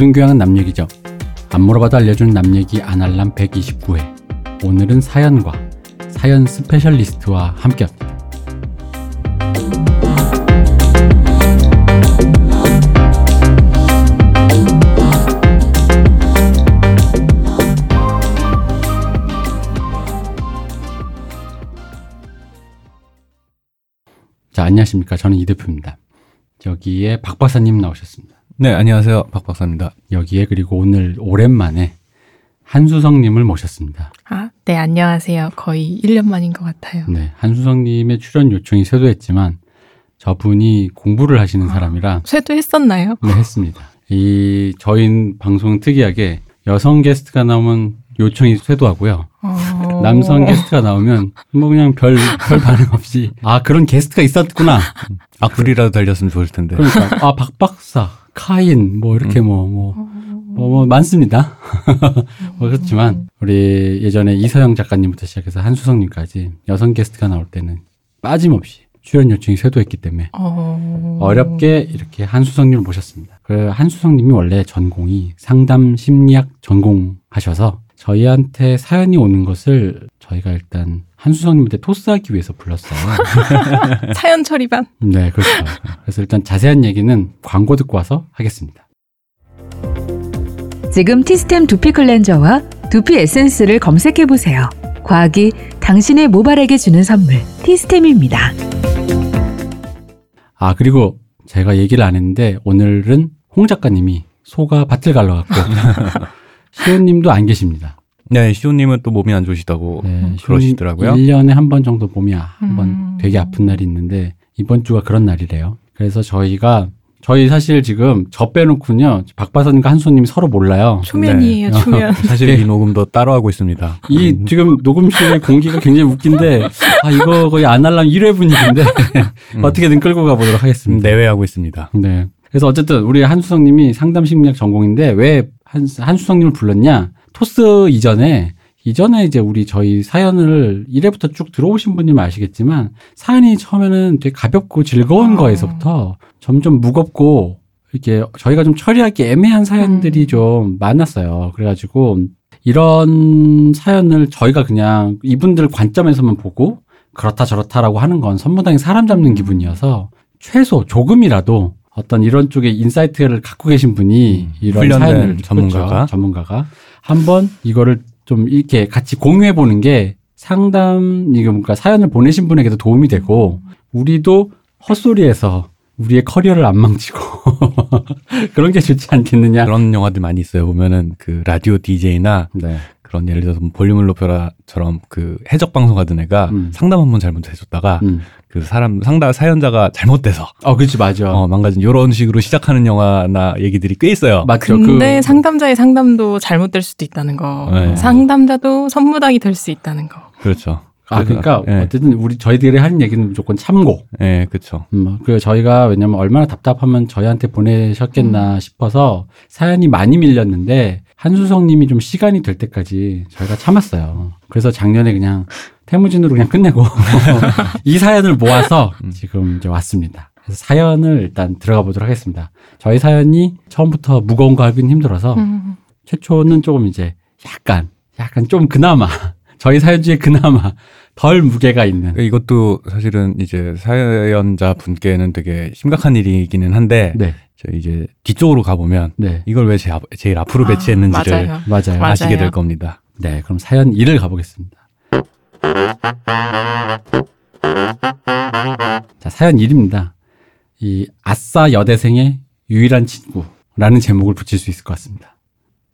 모든 교양은 남 얘기죠. 안 물어봐도 알려주는 남 얘기 아날람 129회. 오늘은 사연과 사연 specialist와 함께합니다. 자, 안녕하십니까. 저는 이 대표입니다. 여기에 박 박사님 나오셨습니다. 네, 안녕하세요. 박 박사입니다. 여기에 그리고 오늘 오랜만에 한수성님을 모셨습니다. 아, 네, 안녕하세요. 거의 1년 만인 것 같아요. 네, 한수성님의 출연 요청이 쇄도했지만 저분이 공부를 하시는 사람이라 쇄도 했었나요? 네, 했습니다. 이 저희 방송은 특이하게 여성 게스트가 나오면 요청이 쇄도하고요. 어... 남성 게스트가 나오면 뭐 그냥 별, 별 반응 없이 아 그런 게스트가 있었구나. 악플이라도 달렸으면 좋을 텐데. 그러니까 아 박박사, 카인 뭐 이렇게 뭐뭐 뭐, 뭐 많습니다. 뭐 그렇지만 우리 예전에 이서영 작가님부터 시작해서 한수성님까지 여성 게스트가 나올 때는 빠짐없이 출연 요청이 쇄도했기 때문에 어... 어렵게 이렇게 한수성님을 모셨습니다. 그 한수성님이 원래 전공이 상담 심리학 전공하셔서 저희한테 사연이 오는 것을 저희가 일단 한수성님한테 토스하기 위해서 불렀어요. 사연 처리반. 네, 그렇죠. 그래서 일단 자세한 얘기는 광고 듣고 와서 하겠습니다. 지금 티스템 두피 클렌저와 두피 에센스를 검색해 보세요. 과학이 당신의 모발에게 주는 선물 티스템입니다. 아 그리고 제가 얘기를 안 했는데 오늘은 홍 작가님이 소가 밭을 갈라갖고 시온님도 안 계십니다. 네, 시호님은 또 몸이 안 좋으시다고 네, 그러시더라고요. 1년에 한 번 정도 몸이 한번 음. 되게 아픈 날이 있는데 이번 주가 그런 날이래요. 그래서 저희가 저희 사실 지금 저 빼놓고는요 박바사님과 한수님 서로 몰라요. 초면이에요, 네. 초면. 사실 이 녹음도 따로 하고 있습니다. 이 음, 지금 녹음실 공기가 굉장히 웃긴데 아 이거 거의 안 할라면 1회 분위기인데 음. 어떻게든 끌고 가보도록 하겠습니다. 내외하고 있습니다. 네. 그래서 어쨌든 우리 한수성님이 상담 심리학 전공인데 왜 한, 한수성님을 불렀냐? 토스 이전에 이전에 이제 우리 저희 사연을 1회부터 쭉 들어오신 분이면 아시겠지만 사연이 처음에는 되게 가볍고 즐거운 아. 거에서부터 점점 무겁고 이렇게 저희가 좀 처리하기 애매한 사연들이 음. 좀 많았어요. 그래가지고 이런 사연을 저희가 그냥 이분들 관점에서만 보고 그렇다 저렇다라고 하는 건 선무당이 사람 잡는 기분이어서 최소 조금이라도 어떤 이런 쪽에 insight를 갖고 계신 분이 음, 이런 사연을 전문가가. 그렇죠, 전문가가 한번 이거를 좀 이렇게 같이 공유해 보는 게 상담 이거 뭔가 사연을 보내신 분에게도 도움이 되고 우리도 헛소리에서 우리의 커리어를 안 망치고 그런 게 좋지 않겠느냐. 그런 영화들 많이 있어요. 보면은 그 라디오 DJ나 네. 그런 예를 들어서 뭐 볼륨을 높여라처럼 그 해적 방송하던 애가 음. 상담 한 번 잘못해줬다가 음. 그 사람 상담 사연자가 잘못돼서 어, 그렇지 맞아. 어, 망가진 이런 식으로 시작하는 영화나 얘기들이 꽤 있어요. 맞죠. 근데 그 상담자의 상담도 잘못될 수도 있다는 거. 네. 상담자도 선무당이 될 수 있다는 거. 그렇죠. 아, 그러니까 예, 어쨌든 우리 저희들이 하는 얘기는 무조건 참고. 예, 그렇죠. 음, 그 저희가 왜냐면 얼마나 답답하면 저희한테 보내셨겠나 싶어서 사연이 많이 밀렸는데 한수성 님이 좀 시간이 될 때까지 저희가 참았어요. 그래서 작년에 그냥 태무진으로 그냥 끝내고 이 사연을 모아서 음. 지금 이제 왔습니다. 그래서 사연을 일단 들어가 보도록 하겠습니다. 저희 사연이 처음부터 무거운 거 하기는 힘들어서 음. 최초는 조금 이제 약간 약간 좀 그나마 저희 사연 중에 그나마 덜 무게가 있는 이것도 사실은 이제 사연자 분께는 되게 심각한 일이기는 한데 네, 저 이제 뒤쪽으로 가보면 네, 이걸 왜 제, 앞- 제일 앞으로 아, 배치했는지를 맞아요. 맞아요. 맞- 아시게 될 맞아요. 겁니다. 네, 그럼 사연 1을 가보겠습니다. 자, 사연 1입니다. 이 아싸 여대생의 유일한 친구라는 제목을 붙일 수 있을 것 같습니다.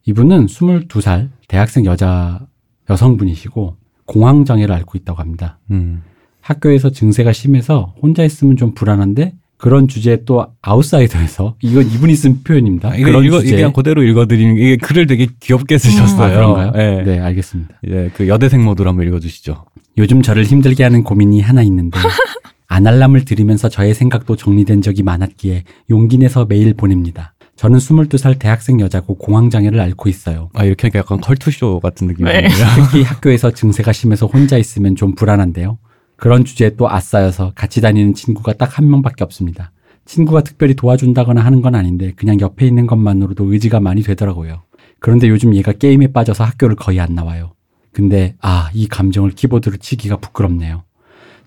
이분은 22살 대학생 여자 여성분이시고 공황 장애를 앓고 있다고 합니다. 음. 학교에서 증세가 심해서 혼자 있으면 좀 불안한데 그런 주제에 또 아웃사이더에서 이건 이분이 쓴 표현입니다. 아, 이거 읽어, 주제에- 그냥 그대로 읽어드리는 게 이게 글을 되게 귀엽게 쓰셨어요. 아, 그런가요? 예. 네, 알겠습니다. 이제 그 여대생 모드로 한번 읽어주시죠. 요즘 저를 힘들게 하는 고민이 하나 있는데 아날람을 들으면서 저의 생각도 정리된 적이 많았기에 용기 내서 메일 보냅니다. 저는 22살 대학생 여자고 공황장애를 앓고 있어요. 아 이렇게 하니까 약간 컬투쇼 같은 느낌이네요. 네. 특히 학교에서 증세가 심해서 혼자 있으면 좀 불안한데요. 그런 주제에 또 아싸여서 같이 다니는 친구가 딱 한 명밖에 없습니다. 친구가 특별히 도와준다거나 하는 건 아닌데 그냥 옆에 있는 것만으로도 의지가 많이 되더라고요. 그런데 요즘 얘가 게임에 빠져서 학교를 거의 안 나와요. 근데 아, 이 감정을 키보드로 치기가 부끄럽네요.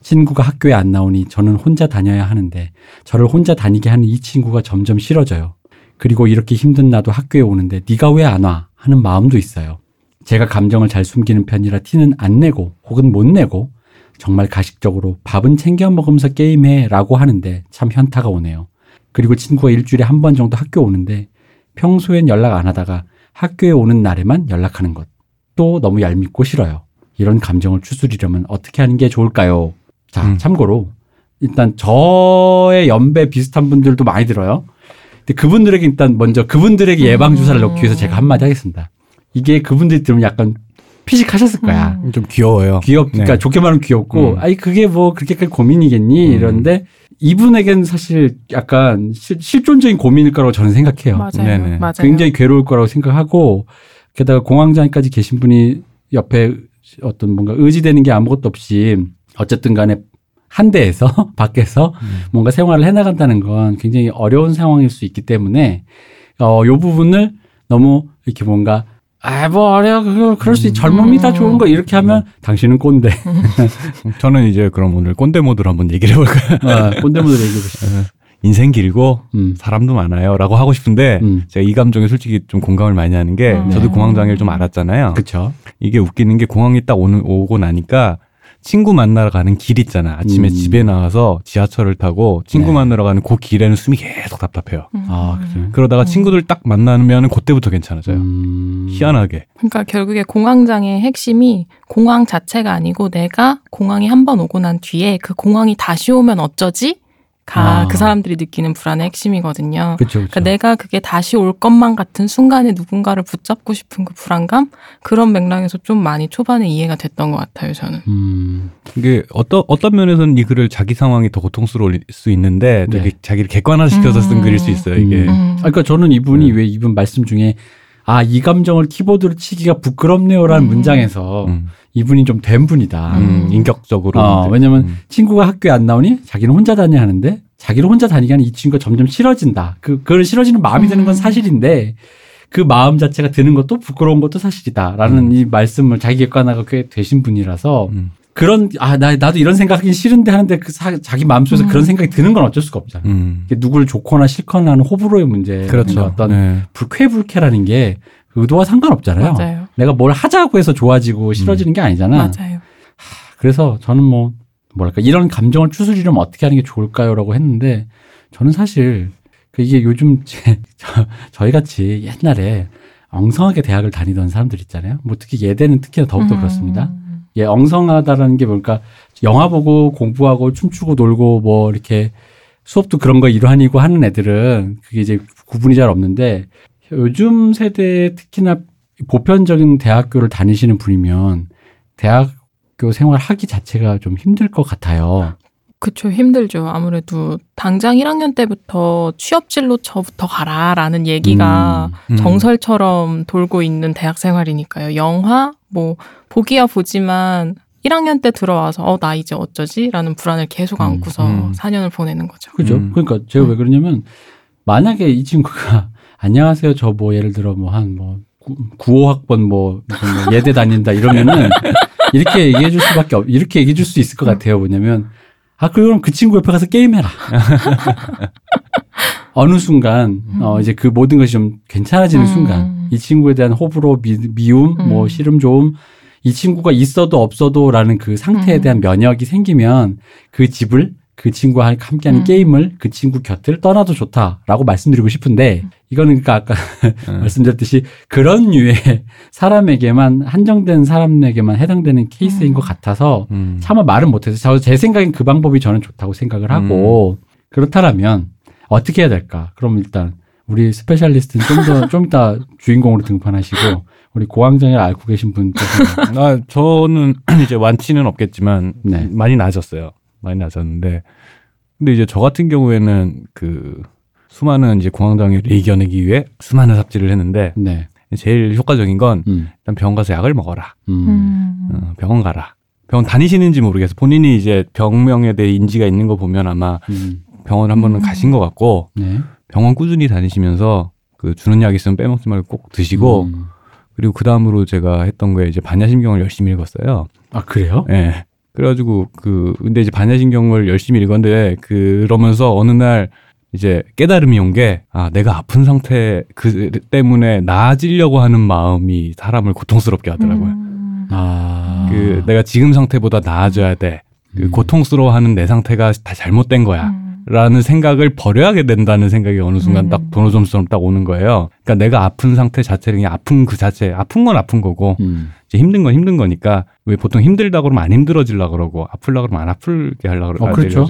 친구가 학교에 안 나오니 저는 혼자 다녀야 하는데 저를 혼자 다니게 하는 이 친구가 점점 싫어져요. 그리고 이렇게 힘든 나도 학교에 오는데 네가 왜 안 와? 하는 마음도 있어요. 제가 감정을 잘 숨기는 편이라 티는 안 내고 혹은 못 내고 정말 가식적으로 밥은 챙겨 먹으면서 게임해 라고 하는데 참 현타가 오네요. 그리고 친구가 일주일에 한 번 정도 학교 오는데 평소엔 연락 안 하다가 학교에 오는 날에만 연락하는 것. 또 너무 얄밉고 싫어요. 이런 감정을 추스리려면 어떻게 하는 게 좋을까요? 자, 음. 참고로 일단 저의 연배 비슷한 분들도 많이 들어요. 근데 그분들에게 일단 먼저 그분들에게 예방 주사를 음. 넣기 위해서 제가 한마디 하겠습니다. 이게 그분들이 들으면 약간 피식하셨을 거야. 음. 좀 귀여워요. 귀엽, 그러니까 네. 좋게 말하면 귀엽고, 음. 아니, 그게 뭐, 그렇게까지 고민이겠니? 음. 이런데, 이분에겐 사실 약간 실, 실존적인 고민일 거라고 저는 생각해요. 맞아요. 네네. 맞아요. 굉장히 괴로울 거라고 생각하고, 게다가 공황장애까지 계신 분이 옆에 어떤 뭔가 의지되는 게 아무것도 없이, 어쨌든 간에 한 대에서, 밖에서 음. 뭔가 생활을 해나간다는 건 굉장히 어려운 상황일 수 있기 때문에, 어, 요 부분을 너무 이렇게 뭔가, 아, 뭐, 어려, 그, 그럴 수 있, 젊음이다, 좋은 거, 이렇게 하면 당신은 꼰대. 저는 이제 그럼 오늘 꼰대 모드로 한번 얘기를 해볼까요? 아, 꼰대모들 얘기해 보시죠. 인생 길고 음, 사람도 많아요라고 하고 싶은데 음, 제가 이 감정에 솔직히 좀 공감을 많이 하는 게 음. 저도 네. 공황 장애를 좀 알았잖아요. 그쵸. 이게 웃기는 게 공항이 딱 오는, 오고 나니까 친구 만나러 가는 길 있잖아. 아침에 음. 집에 나와서 지하철을 타고 친구 네. 만나러 가는 그 길에는 숨이 계속 답답해요. 음. 아, 그래. 그러다가 음. 친구들 딱 만나면 그때부터 괜찮아져요. 음, 희한하게. 그러니까 결국에 공황장애의 핵심이 공황 자체가 아니고 내가 공황이 한 번 오고 난 뒤에 그 공황이 다시 오면 어쩌지? 가 아. 그 사람들이 느끼는 불안의 핵심이거든요. 그쵸, 그쵸. 그러니까 내가 그게 다시 올 것만 같은 순간에 누군가를 붙잡고 싶은 그 불안감 그런 맥락에서 좀 많이 초반에 이해가 됐던 것 같아요 저는. 음, 이게 어떤 어떤 면에서는 이 글을 자기 상황이 더 고통스러울 수 있는데 되게 네. 자기를 객관화시켜서 쓴 음. 글일 수 있어요. 이게. 음. 음. 아, 그러니까 저는 이분이 네. 왜 이분 말씀 중에 아, 이 감정을 키보드로 치기가 부끄럽네요라는 음. 문장에서 음, 이분이 좀 된 분이다. 음, 음. 인격적으로. 어, 근데. 왜냐면 음. 친구가 학교에 안 나오니 자기는 혼자 다녀야 하는데 자기를 혼자 다니게 하는 이 친구가 점점 싫어진다. 그, 그걸 싫어지는 마음이 드는 건 음. 사실인데 그 마음 자체가 드는 것도 부끄러운 것도 사실이다 라는 음. 이 말씀을 자기 객관화가 꽤 되신 분이라서 음, 그런 아 나 나도 이런 생각하긴 싫은데 하는데 그 사- 자기 마음속에서 음. 그런 생각이 드는 건 어쩔 수가 없잖아. 음. 이게 누구를 좋거나 싫거나 하는 호불호의 문제. 그렇죠. 어떤 네. 불쾌 불쾌라는 게 의도와 상관없잖아요. 맞아요. 내가 뭘 하자고 해서 좋아지고 싫어지는 게 아니잖아. 맞아요. 그래서 저는 뭐 뭐랄까 이런 감정을 추스리려면 어떻게 하는 게 좋을까요라고 했는데 저는 사실 그 이게 요즘 제, 저, 저희 같이 옛날에 엉성하게 대학을 다니던 사람들 있잖아요. 뭐 특히 예대는 특히나 더욱더 음. 그렇습니다. 예, 엉성하다라는 게 뭘까? 영화 보고 공부하고 춤추고 놀고 뭐 이렇게 수업도 그런 거 일환이고 하는 애들은 그게 이제 구분이 잘 없는데 요즘 세대 특히나 보편적인 대학교를 다니시는 분이면 대학교 생활 하기 자체가 좀 힘들 것 같아요. 그쵸, 힘들죠. 아무래도 당장 1학년 때부터 취업 진로처부터 가라라는 얘기가 음. 정설처럼 돌고 있는 대학 생활이니까요. 영화, 뭐, 보기야 보지만 1학년 때 들어와서, 어, 나 이제 어쩌지? 라는 불안을 계속 음, 안고서 음. 4년을 보내는 거죠. 그죠? 음. 그러니까 제가 음. 왜 그러냐면 만약에 이 친구가 안녕하세요. 저 뭐 예를 들어 뭐 한뭐 95학번 뭐, 뭐 예대 다닌다 이러면은 이렇게 얘기해 줄 수밖에 없, 이렇게 얘기해 줄 수 있을 것 같아요. 뭐냐면 아, 그럼 그 친구 옆에 가서 게임해라. 어느 순간, 어, 이제 그 모든 것이 좀 괜찮아지는 음. 순간, 이 친구에 대한 호불호, 미, 미움, 뭐, 음. 싫음, 좋음, 이 친구가 있어도 없어도라는 그 상태에 음. 대한 면역이 생기면 그 집을 그 친구와 함께하는 음. 게임을 그 친구 곁을 떠나도 좋다라고 말씀드리고 싶은데 이거는 그러니까 아까 음. 말씀드렸듯이 그런 류의 사람에게만 한정된 사람에게만 해당되는 케이스인 음. 것 같아서 음. 차마 말은 못해서 저- 제 생각엔 그 방법이 저는 좋다고 생각을 하고 그렇다면 어떻게 해야 될까? 그럼 일단 우리 specialist는 좀 더 좀 이따 주인공으로 등판하시고 우리 공황장애를 앓고 계신 분 좀- 아, 저는 이제 완치는 없겠지만 네. 많이 나아졌어요. 많이 나아졌는데 근데 이제 저 같은 경우에는 그 수많은 이제 공황장애를 이겨내기 위해 수많은 삽질을 했는데 네. 제일 효과적인 건 음. 일단 병원 가서 약을 먹어라. 음. 음. 어, 병원 가라. 병원 다니시는지 모르겠어. 본인이 이제 병명에 대해 인지가 있는 거 보면 아마 음. 병원 한 번은 음. 가신 것 같고 네. 병원 꾸준히 다니시면서 그 주는 약 있으면 빼먹지 말고 꼭 드시고 음. 그리고 그 다음으로 제가 했던 거에 이제 반야심경을 열심히 읽었어요. 아 그래요? 예. 그래가지고 그 근데 이제 반야신경을 열심히 읽었는데 그러면서 어느 날 이제 깨달음이 온 게 아 내가 아픈 상태 그 때문에 나아지려고 하는 마음이 사람을 고통스럽게 하더라고요. 음. 아. 그 내가 지금 상태보다 나아져야 돼. 그 음. 고통스러워하는 내 상태가 다 잘못된 거야. 음. 라는 생각을 버려야 된다는 생각이 어느 순간 음. 딱 도노점처럼 딱 오는 거예요. 그러니까 내가 아픈 상태 자체를 그냥 아픈 그 자체, 아픈 건 아픈 거고 음. 이제 힘든 건 힘든 거니까 왜 보통 힘들다 그러면 안 힘들어지려 그러고 아플라 그러면 안 아플게 하려 그러고 어, 그렇죠.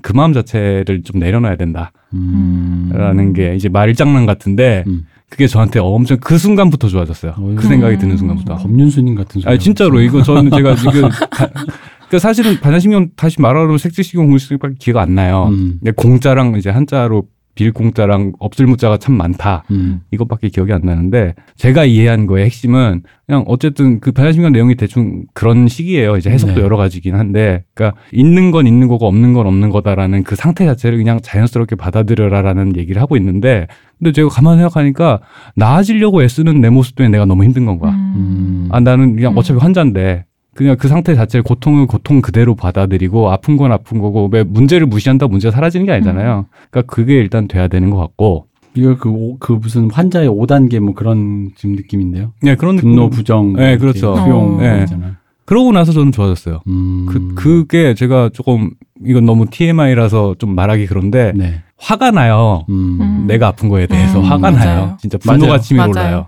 그 마음 자체를 좀 내려놔야 된다라는 음. 게 이제 말장난 같은데 음. 그게 저한테 엄청 그 순간부터 좋아졌어요. 어휴. 그 생각이 드는 음. 순간부터. 법륜스님 같은 소리. 아 진짜로 이거 저는 제가 지금 다- 그 사실은 반야신경 다시 말하면 색지신경 공식밖에 기회가 안 나요. 음. 근데 공자랑 이제 한자로 빌 공자랑 없을 무자가 참 많다. 음. 이것밖에 기억이 안 나는데 제가 이해한 거의 핵심은 그냥 어쨌든 그 반야신경 내용이 대충 그런 식이에요. 이제 해석도 네. 여러 가지긴 한데, 그러니까 있는 건 있는 거고 없는 건 없는 거다라는 그 상태 자체를 그냥 자연스럽게 받아들여라라는 얘기를 하고 있는데, 근데 제가 가만 히 생각하니까 나아지려고 애쓰는 내 모습 때문에 내가 너무 힘든 건 거야. 음. 아 나는 그냥 음. 어차피 환자인데 그냥 그 상태 자체를 고통을 고통 그대로 받아들이고 아픈 건 아픈 거고 왜 문제를 무시한다 고 문제가 사라지는 게 아니잖아요. 그러니까 그게 일단 돼야 되는 것 같고. 이거 그, 오- 그 무슨 환자의 5단계 뭐 그런 지금 느낌인데요. 네 그런 느낌. 분노, 부정, 네, 그렇죠. 수용 어. 네. 있잖아요. 그러고 나서 저는 좋아졌어요. 음. 그 그게 제가 조금 이건 너무 TMI라서 좀 말하기 그런데 네. 화가 나요. 음. 음. 내가 아픈 거에 대해서 음, 화가 맞아요. 나요. 진짜 분노가 맞아요. 올라요.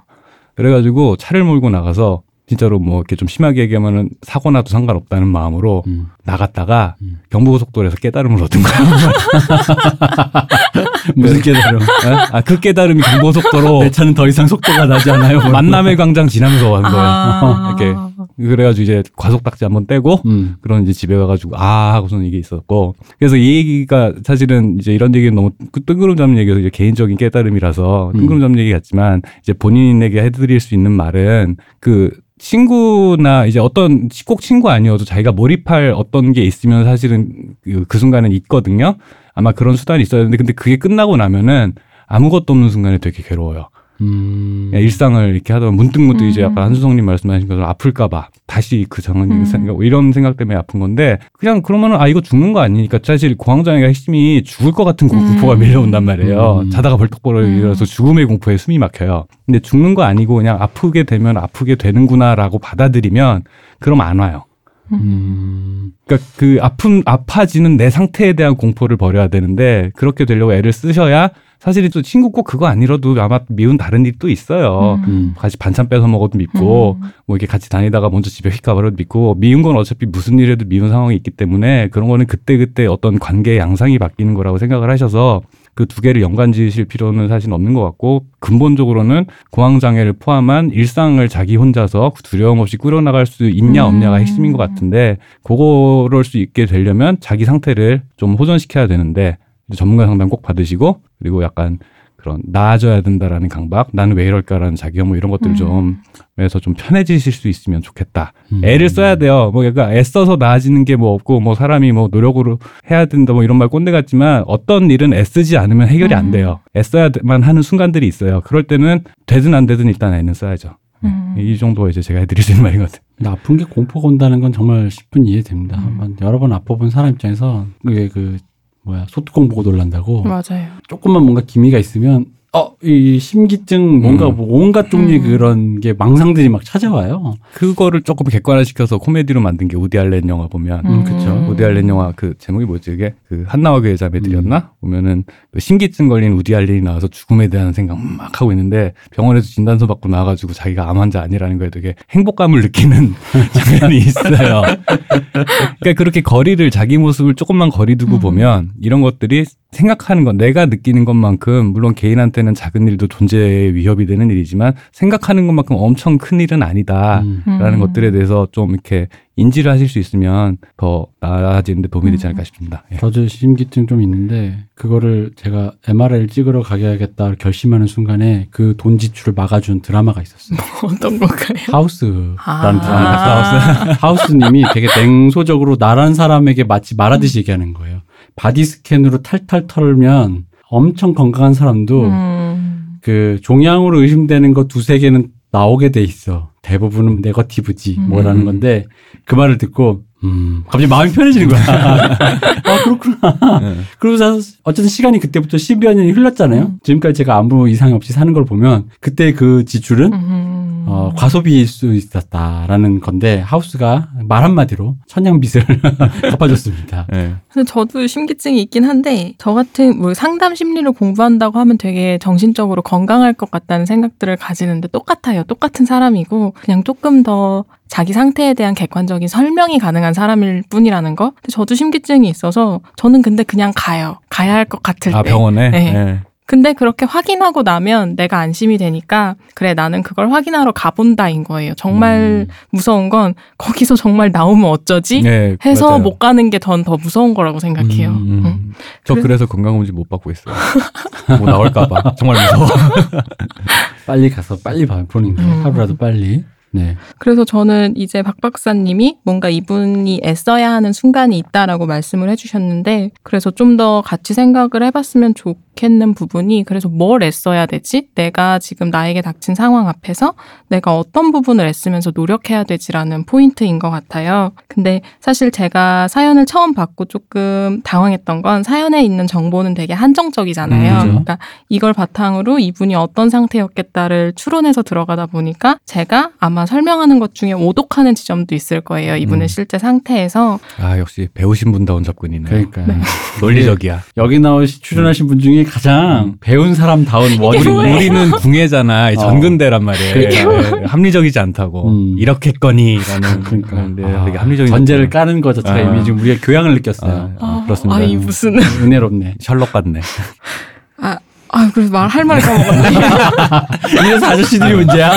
그래가지고 차를 몰고 나가서 진짜로 뭐 이렇게 좀 심하게 얘기하면은 사고 나도 상관없다는 마음으로 음. 나갔다가 음. 경부고속도로에서 깨달음을 얻은 거야. 무슨 깨달음? 아, 그 깨달음이 경부고속도로 내 차는 더 이상 속도가 나지 않아요. 만남의 광장 지나면서 온 거야. 아. 이렇게. 그래가지고 이제 과속 딱지 한번 떼고 음. 그런 이제 집에 가가지고 아 하고서는 이게 있었고 그래서 이 얘기가 사실은 이제 이런 얘기는 너무 그 뜬구름 잡는 얘기여서 이제 개인적인 깨달음이라서 음. 뜬구름 잡는 얘기 같지만 이제 본인에게 해드릴 수 있는 말은 그 친구나 이제 어떤 꼭 친구 아니어도 자기가 몰입할 어떤 게 있으면 사실은 그, 그 순간은 있거든요. 아마 그런 수단이 있어야 되는데 근데 그게 끝나고 나면은 아무것도 없는 순간에 되게 괴로워요. 음. 그냥 일상을 이렇게 하다 보면 문득문득 이제 음. 약간 한수성님 말씀하신 것처럼 아플까봐 다시 그 상황 음. 생각 이런 생각 때문에 아픈 건데 그냥 그러면은 아 이거 죽는 거 아니니까 사실 공황장애가 핵심이 죽을 것 같은 공- 음. 공포가 밀려온단 말이에요. 음. 자다가 벌떡 벌어 음. 일어나서 죽음의 공포에 숨이 막혀요. 근데 죽는 거 아니고 그냥 아프게 되면 아프게 되는구나라고 받아들이면 그럼 안 와요. 음. 그러니까 그 아픔 아파지는 내 상태에 대한 공포를 버려야 되는데 그렇게 되려고 애를 쓰셔야 사실 또 친구 꼭 그거 아니라도 아마 미운 다른 일이 또 있어요. 음. 같이 반찬 뺏어 먹어도 밉고 음. 뭐 이렇게 같이 다니다가 먼저 집에 휙 가버려도 밉고 미운 건 어차피 무슨 일에도 미운 상황이 있기 때문에 그런 거는 그때 그때 어떤 관계의 양상이 바뀌는 거라고 생각을 하셔서 그 두 개를 연관 지으실 필요는 사실 없는 것 같고 근본적으로는 공황 장애를 포함한 일상을 자기 혼자서 두려움 없이 꾸려나갈 수 있냐 음. 없냐가 핵심인 것 같은데 그거를 수 있게 되려면 자기 상태를 좀 호전시켜야 되는데 전문가 상담 꼭 받으시고 그리고 약간 그런 나아져야 된다라는 강박 나는 왜 이럴까라는 자기 혐오 이런 것들 음. 좀 해서 좀 편해지실 수 있으면 좋겠다. 음. 애를 써야 돼요. 뭐 약간 애써서 나아지는 게 뭐 없고 뭐 사람이 뭐 노력으로 해야 된다 뭐 이런 말 꼰대 같지만 어떤 일은 애쓰지 않으면 해결이 안 음. 돼요. 애써야만 하는 순간들이 있어요. 그럴 때는 되든 안 되든 일단 애는 써야죠. 음. 이 정도가 이제 제가 해드릴 수 있는 말인 것 같아요. 근데 아픈 게 공포가 온다는 건 정말 10분 이해됩니다. 음. 한번 여러 번 아파본 사람 입장에서 그게 그 뭐야 소뚜껑 보고 놀란다고 맞아요. 조금만 뭔가 기미가 있으면 어 이 심기증 뭔가 음. 뭐 온갖 종류의 음. 그런 게 망상들이 막 찾아와요. 그거를 조금 객관화시켜서 코미디로 만든 게 우디 알렌 영화 보면 음, 그쵸. 우디 알렌 영화 그 제목이 뭐지 이게 그 한나와 그의 자매들이었나 보면은 그 심기증 걸린 우디 알렌이 나와서 죽음에 대한 생각 막 하고 있는데 병원에서 진단서 받고 나와 가지고 자기가 암 환자 아니라는 거에 되게 행복감을 느끼는 장면이 있어요. 그러니까 그렇게 거리를 자기 모습을 조금만 거리 두고 음. 보면 이런 것들이 생각하는 건 내가 느끼는 것만큼 물론 개인한테는 작은 일도 존재의 위협이 되는 일이지만 생각하는 것만큼 엄청 큰 일은 아니다. 음. 라는 음. 것들에 대해서 좀 이렇게 인지를 하실 수 있으면 더 나아지는데 도움이 되지 않을까 싶습니다. 예. 저도 심기증 좀 있는데 그거를 제가 MRI를 찍으러 가야겠다 결심하는 순간에 그 돈 지출을 막아준 드라마가 있었어요. 어떤 건가요? 하우스라는 아. 드라마. 하우스님이 되게 냉소적으로 나란 사람에게 마치 말하듯이 얘기하는 거예요. body scan으로 탈탈 털면 엄청 건강한 사람도 음. 그 종양으로 의심되는 거 두세 개는 나오게 돼 있어. 대부분은 negative지 음. 뭐라는 건데 그 말을 듣고 음 갑자기 마음이 편해지는 거야. 아 그렇구나. 네. 그러고서 어쨌든 시간이 그때부터 10여 년이 흘렀잖아요. 음. 지금까지 제가 아무 이상이 없이 사는 걸 보면 그때 그 지출은 음. 어, 과소비일 수 있었다라는 건데 하우스가 말 한마디로 천냥빚을 갚아줬습니다. 네. 저도 심기증이 있긴 한데 저 같은 뭐 상담 심리를 공부한다고 하면 되게 정신적으로 건강할 것 같다는 생각들을 가지는데 똑같아요. 똑같은 사람이고 그냥 조금 더 자기 상태에 대한 객관적인 설명이 가능한 사람일 뿐이라는 거. 근데 저도 심기증이 있어서 저는 근데 그냥 가요. 가야 할 것 같을 아 때. 병원에. 네. 네. 근데 그렇게 확인하고 나면 내가 안심이 되니까 그래 나는 그걸 확인하러 가본다인 거예요. 정말 음. 무서운 건 거기서 정말 나오면 어쩌지? 네, 해서 맞아요. 못 가는 게 전 더 무서운 거라고 생각해요. 음, 응. 음. 저 그래- 그래서 건강검진 못 받고 있어요. 뭐 나올까봐 정말 무서워. 빨리 가서 빨리 봐- 보는 게 음. 하루라도 빨리. 네. 그래서 저는 이제 박 박사님이 뭔가 이분이 애써야 하는 순간이 있다라고 말씀을 해주셨는데, 그래서 좀 더 같이 생각을 해봤으면 좋 겠는 부분이, 그래서 뭘 애써야 되지? 내가 지금 나에게 닥친 상황 앞에서 내가 어떤 부분을 애쓰면서 노력해야 되지라는 포인트인 것 같아요. 근데 사실 제가 사연을 처음 받고 조금 당황했던 건 사연에 있는 정보는 되게 한정적이잖아요. 음, 그죠. 그러니까 이걸 바탕으로 이분이 어떤 상태였겠다를 추론해서 들어가다 보니까 제가 아마 설명하는 것 중에 오독하는 지점도 있을 거예요. 이분의 음. 실제 상태에서. 아 역시 배우신 분다운 접근이네. 그러니까 네. 논리적이야. 여기 나오시 출연하신 분 중에 가장 음. 배운 사람다운 우리, 원인이 우리는 궁예잖아. 어. 전근대란 말이에요. 네, 합리적이지 않다고. 음. 이렇겠거니라는 그러니까 네, 아, 되게 합리적인 전제를. 까는 것 자체가 아. 이미 지금 우리가 교양을 느꼈어요. 아, 아, 그렇습니다. 아이 무슨. 은혜롭네. 셜록 같네. 아, 아 그래서 말할 말 까먹었네. 이래서 아저씨들이 문제야.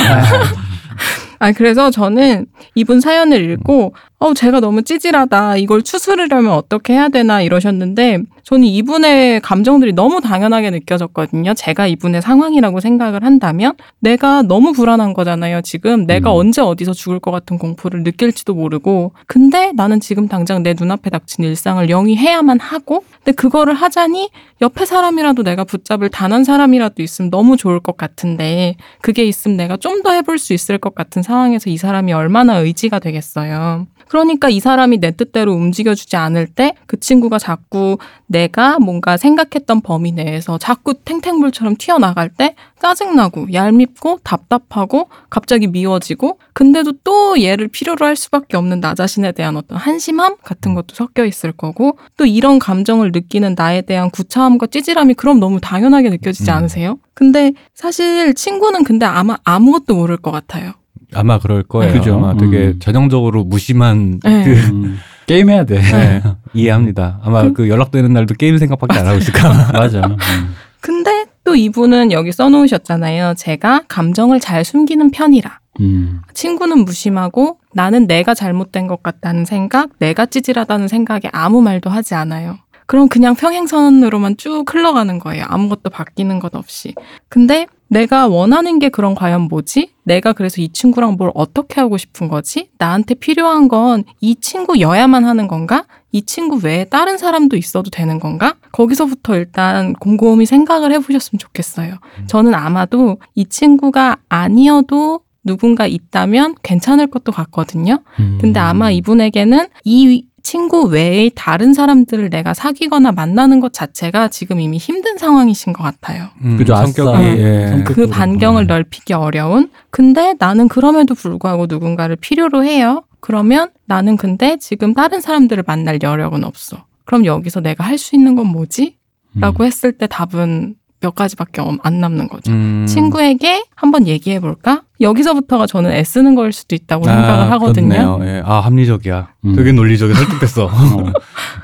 아, 그래서 저는 이분 사연을 읽고, 어, 제가 너무 찌질하다. 이걸 추스르려면 어떻게 해야 되나 이러셨는데, 저는 이분의 감정들이 너무 당연하게 느껴졌거든요. 제가 이분의 상황이라고 생각을 한다면, 내가 너무 불안한 거잖아요. 지금 내가 음. 언제 어디서 죽을 것 같은 공포를 느낄지도 모르고, 근데 나는 지금 당장 내 눈앞에 닥친 일상을 영위해야만 하고, 근데 그거를 하자니 옆에 사람이라도 내가 붙잡을 단 한 사람이라도 있으면 너무 좋을 것 같은데, 그게 있으면 내가 좀 더 해볼 수 있을 것 같은 상황에서 이 사람이 얼마나 의지가 되겠어요. 그러니까 이 사람이 내 뜻대로 움직여주지 않을 때 그 친구가 자꾸 내가 뭔가 생각했던 범위 내에서 자꾸 탱탱물처럼 튀어나갈 때 짜증나고 얄밉고 답답하고 갑자기 미워지고 근데도 또 얘를 필요로 할 수밖에 없는 나 자신에 대한 어떤 한심함 같은 것도 섞여 있을 거고 또 이런 감정을 느끼는 나에 대한 구차함과 찌질함이 그럼 너무 당연하게 느껴지지 음. 않으세요? 근데 사실 친구는 근데 아마 아무것도 모를 것 같아요. 아마 그럴 거예요. 그죠. 아마 되게 음. 전형적으로 무심한 네. 그 음, 게임해야 돼. 네, 이해합니다. 아마 그- 그 연락되는 날도 게임 생각밖에 안 하고 있을까. 맞아. 음. 근데 또 이분은 여기 써놓으셨잖아요. 제가 감정을 잘 숨기는 편이라. 음. 친구는 무심하고 나는 내가 잘못된 것 같다는 생각, 내가 찌질하다는 생각에 아무 말도 하지 않아요. 그럼 그냥 평행선으로만 쭉 흘러가는 거예요. 아무것도 바뀌는 것 없이. 근데 내가 원하는 게 그럼 과연 뭐지? 내가 그래서 이 친구랑 뭘 어떻게 하고 싶은 거지? 나한테 필요한 건 이 친구여야만 하는 건가? 이 친구 외에 다른 사람도 있어도 되는 건가? 거기서부터 일단 곰곰이 생각을 해보셨으면 좋겠어요. 저는 아마도 이 친구가 아니어도 누군가 있다면 괜찮을 것도 같거든요. 음. 근데 아마 이분에게는 이 친구 외의 다른 사람들을 내가 사귀거나 만나는 것 자체가 지금 이미 힘든 상황이신 것 같아요. 음, 그죠, 성격이 아싸. 예. 그. 반경을 넓히기 어려운. 근데 나는 그럼에도 불구하고 누군가를 필요로 해요. 그러면 나는 근데 지금 다른 사람들을 만날 여력은 없어. 그럼 여기서 내가 할 수 있는 건 뭐지? 음. 라고 했을 때 답은 몇 가지밖에 엄- 안 남는 거죠. 음. 친구에게 한번 얘기해 볼까? 여기서부터가 저는 애쓰는 걸 수도 있다고 아, 생각을 하거든요. 그렇네요. 예. 아 합리적이야. 음. 되게 논리적이 설득됐어. 어.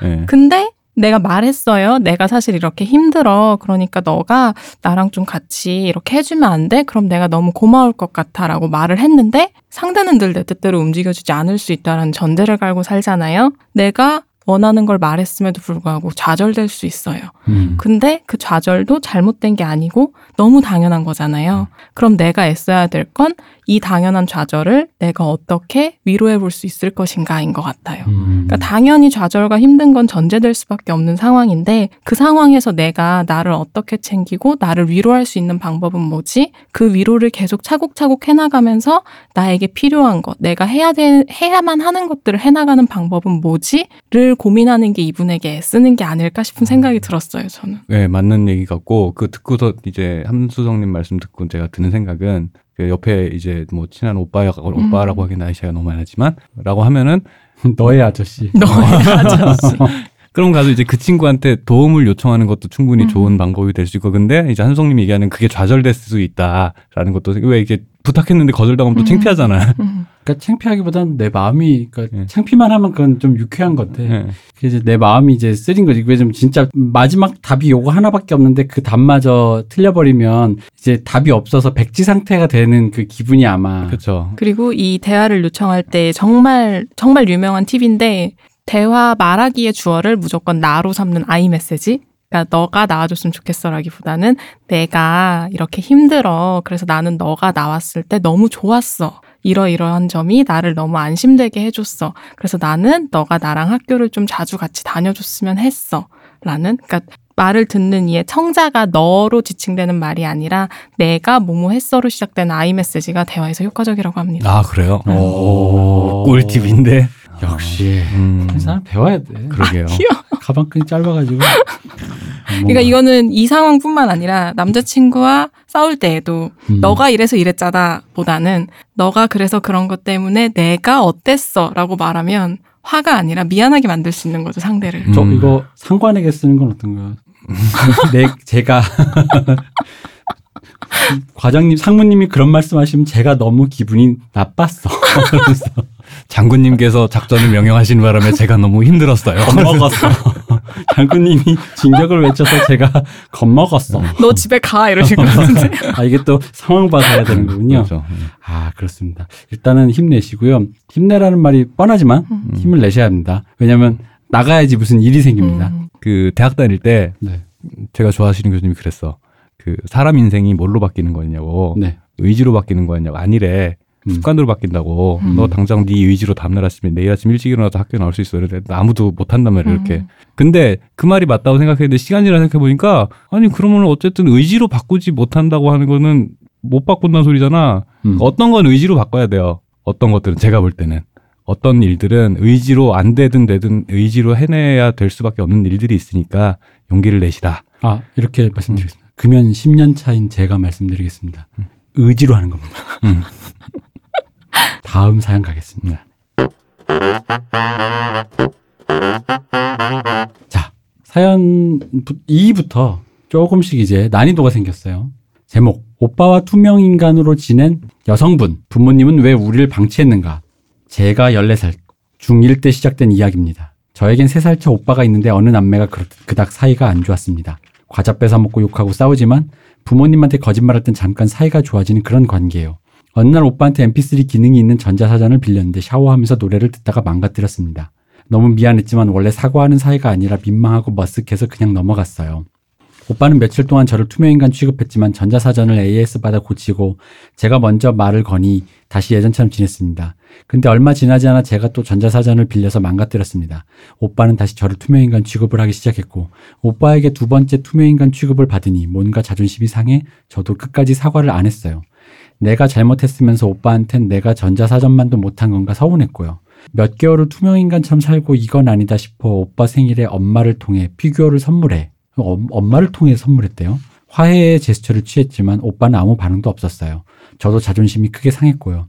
예. 근데 내가 말했어요. 내가 사실 이렇게 힘들어. 그러니까 너가 나랑 좀 같이 이렇게 해주면 안 돼? 그럼 내가 너무 고마울 것 같아. 라고 말을 했는데 상대는 늘 내 뜻대로 움직여주지 않을 수 있다는 전제를 갈고 살잖아요. 내가 원하는 걸 말했음에도 불구하고 좌절될 수 있어요. 음. 근데 그 좌절도 잘못된 게 아니고 너무 당연한 거잖아요. 그럼 내가 애써야 될 건 이 당연한 좌절을 내가 어떻게 위로해 볼 수 있을 것인가인 것 같아요. 음. 그러니까 당연히 좌절과 힘든 건 전제될 수밖에 없는 상황인데 그 상황에서 내가 나를 어떻게 챙기고 나를 위로할 수 있는 방법은 뭐지? 그 위로를 계속 차곡차곡 해나가면서 나에게 필요한 것, 내가 해야 돼, 해야만 하는 것들을 해나가는 방법은 뭐지?를 고민하는 게 이분에게 쓰는 게 아닐까 싶은 생각이 들었어요, 저는. 네, 맞는 얘기 같고 그 듣고서 이제 함수성님 말씀 듣고 제가 드는 생각은 그 옆에 이제 뭐 친한 오빠야 오빠라고 하긴 나이 차이가 너무 많이 나지만 라고 하면은 너의 아저씨. 너의 아저씨. 그럼 가서 이제 그 친구한테 도움을 요청하는 것도 충분히 음. 좋은 방법이 될 수 있고 근데 이제 한성님이 얘기하는 그게 좌절될 수 있다라는 것도 왜 이게 부탁했는데 거절당하면 또 음. 창피하잖아. 음. 그러니까 창피하기보다는 내 마음이 그러니까 예. 창피만 하면 그건 좀 유쾌한 건데 네. 그게 이제 내 마음이 이제 쓰린 거지. 그게 좀 진짜 마지막 답이 요거 하나밖에 없는데 그 답마저 틀려버리면 이제 답이 없어서 백지 상태가 되는 그 기분이 아마 그렇죠. 그리고 이 대화를 요청할 때 정말 정말 유명한 팁인데 대화 말하기의 주어를 무조건 나로 삼는 아이 메시지. 그러니까 너가 나와줬으면 좋겠어라기보다는 내가 이렇게 힘들어. 그래서 나는 너가 나왔을 때 너무 좋았어. 이러이러한 점이 나를 너무 안심되게 해줬어. 그래서 나는 너가 나랑 학교를 좀 자주 같이 다녀줬으면 했어. 라는, 그러니까 말을 듣는 이의 청자가 너로 지칭되는 말이 아니라 내가 뭐뭐 했어로 시작되는 아이 메시지가 대화에서 효과적이라고 합니다. 아 그래요? 오. 오, 꿀팁인데. 역시 음, 이 사람 배워야 돼. 그러게요. 가방끈이 짧아가지고. 그러니까 이거는 이 상황뿐만 아니라 남자친구와 싸울 때에도 음. 너가 이래서 이랬잖아 보다는 너가 그래서 그런 것 때문에 내가 어땠어 라고 말하면 화가 아니라 미안하게 만들 수 있는 거죠 상대를 음. 저 이거 상관에게 쓰는 건 어떤가요? 내 제가 과장님 상무님이 그런 말씀하시면 제가 너무 기분이 나빴어. 장군님께서 작전을 명령하신 바람에 제가 너무 힘들었어요. 겁먹었어. 장군님이 진격을 외쳐서 제가 겁먹었어. 너 집에 가 이러실 것 같은데 아 이게 또 상황 봐서 해야 되는 거군요. 그렇죠. 아 그렇습니다. 일단은 힘내시고요. 힘내라는 말이 뻔하지만 음. 힘을 내셔야 합니다. 왜냐하면 나가야지 무슨 일이 생깁니다. 음. 그 대학 다닐 때 네. 제가 좋아하시는 교수님이 그랬어. 그 사람 인생이 뭘로 바뀌는 거냐고. 네. 의지로 바뀌는 거냐고. 아니래. 음. 습관으로 바뀐다고. 음. 너 당장 네 의지로 다음날 아침에 내일 아침 일찍 일어나서 학교 나올 수 있어. 이랬는데 아무도 못 한단 말이야, 이렇게. 음. 근데 그 말이 맞다고 생각했는데 시간이 지나 생각해 보니까 아니 그러면 어쨌든 의지로 바꾸지 못한다고 하는 거는 못 바꾼다는 소리잖아. 음. 어떤 건 의지로 바꿔야 돼요. 어떤 것들은 제가 볼 때는 어떤 일들은 의지로 안 되든 되든 의지로 해내야 될 수밖에 없는 일들이 있으니까 용기를 내시라. 아 이렇게 말씀드리겠습니다. 금연 10년 차인 제가 말씀드리겠습니다. 의지로 하는 겁니다. 음. 다음 사연 가겠습니다. 자, 사연 2부터 조금씩 이제 난이도가 생겼어요. 제목, 오빠와 투명 인간으로 지낸 여성분, 부모님은 왜 우리를 방치했는가? 제가 14살, 중1 때 시작된 이야기입니다. 저에겐 3살 차 오빠가 있는데 어느 남매가 그- 그닥 사이가 안 좋았습니다. 과자 뺏어 먹고 욕하고 싸우지만 부모님한테 거짓말할 땐 잠깐 사이가 좋아지는 그런 관계예요. 어느 날 오빠한테 mp3 기능이 있는 전자사전을 빌렸는데 샤워하면서 노래를 듣다가 망가뜨렸습니다. 너무 미안했지만 원래 사과하는 사이가 아니라 민망하고 머쓱해서 그냥 넘어갔어요. 오빠는 며칠 동안 저를 투명인간 취급했지만 전자사전을 AS 받아 고치고 제가 먼저 말을 거니 다시 예전처럼 지냈습니다. 근데 얼마 지나지 않아 제가 또 전자사전을 빌려서 망가뜨렸습니다. 오빠는 다시 저를 투명인간 취급을 하기 시작했고 오빠에게 두 번째 투명인간 취급을 받으니 뭔가 자존심이 상해 저도 끝까지 사과를 안 했어요. 내가 잘못했으면서 오빠한텐 내가 전자사전만도 못한 건가 서운했고요. 몇 개월을 투명인간처럼 살고 이건 아니다 싶어 오빠 생일에 엄마를 통해 피규어를 선물해. 엄- 엄마를 통해 선물했대요. 화해의 제스처를 취했지만 오빠는 아무 반응도 없었어요. 저도 자존심이 크게 상했고요.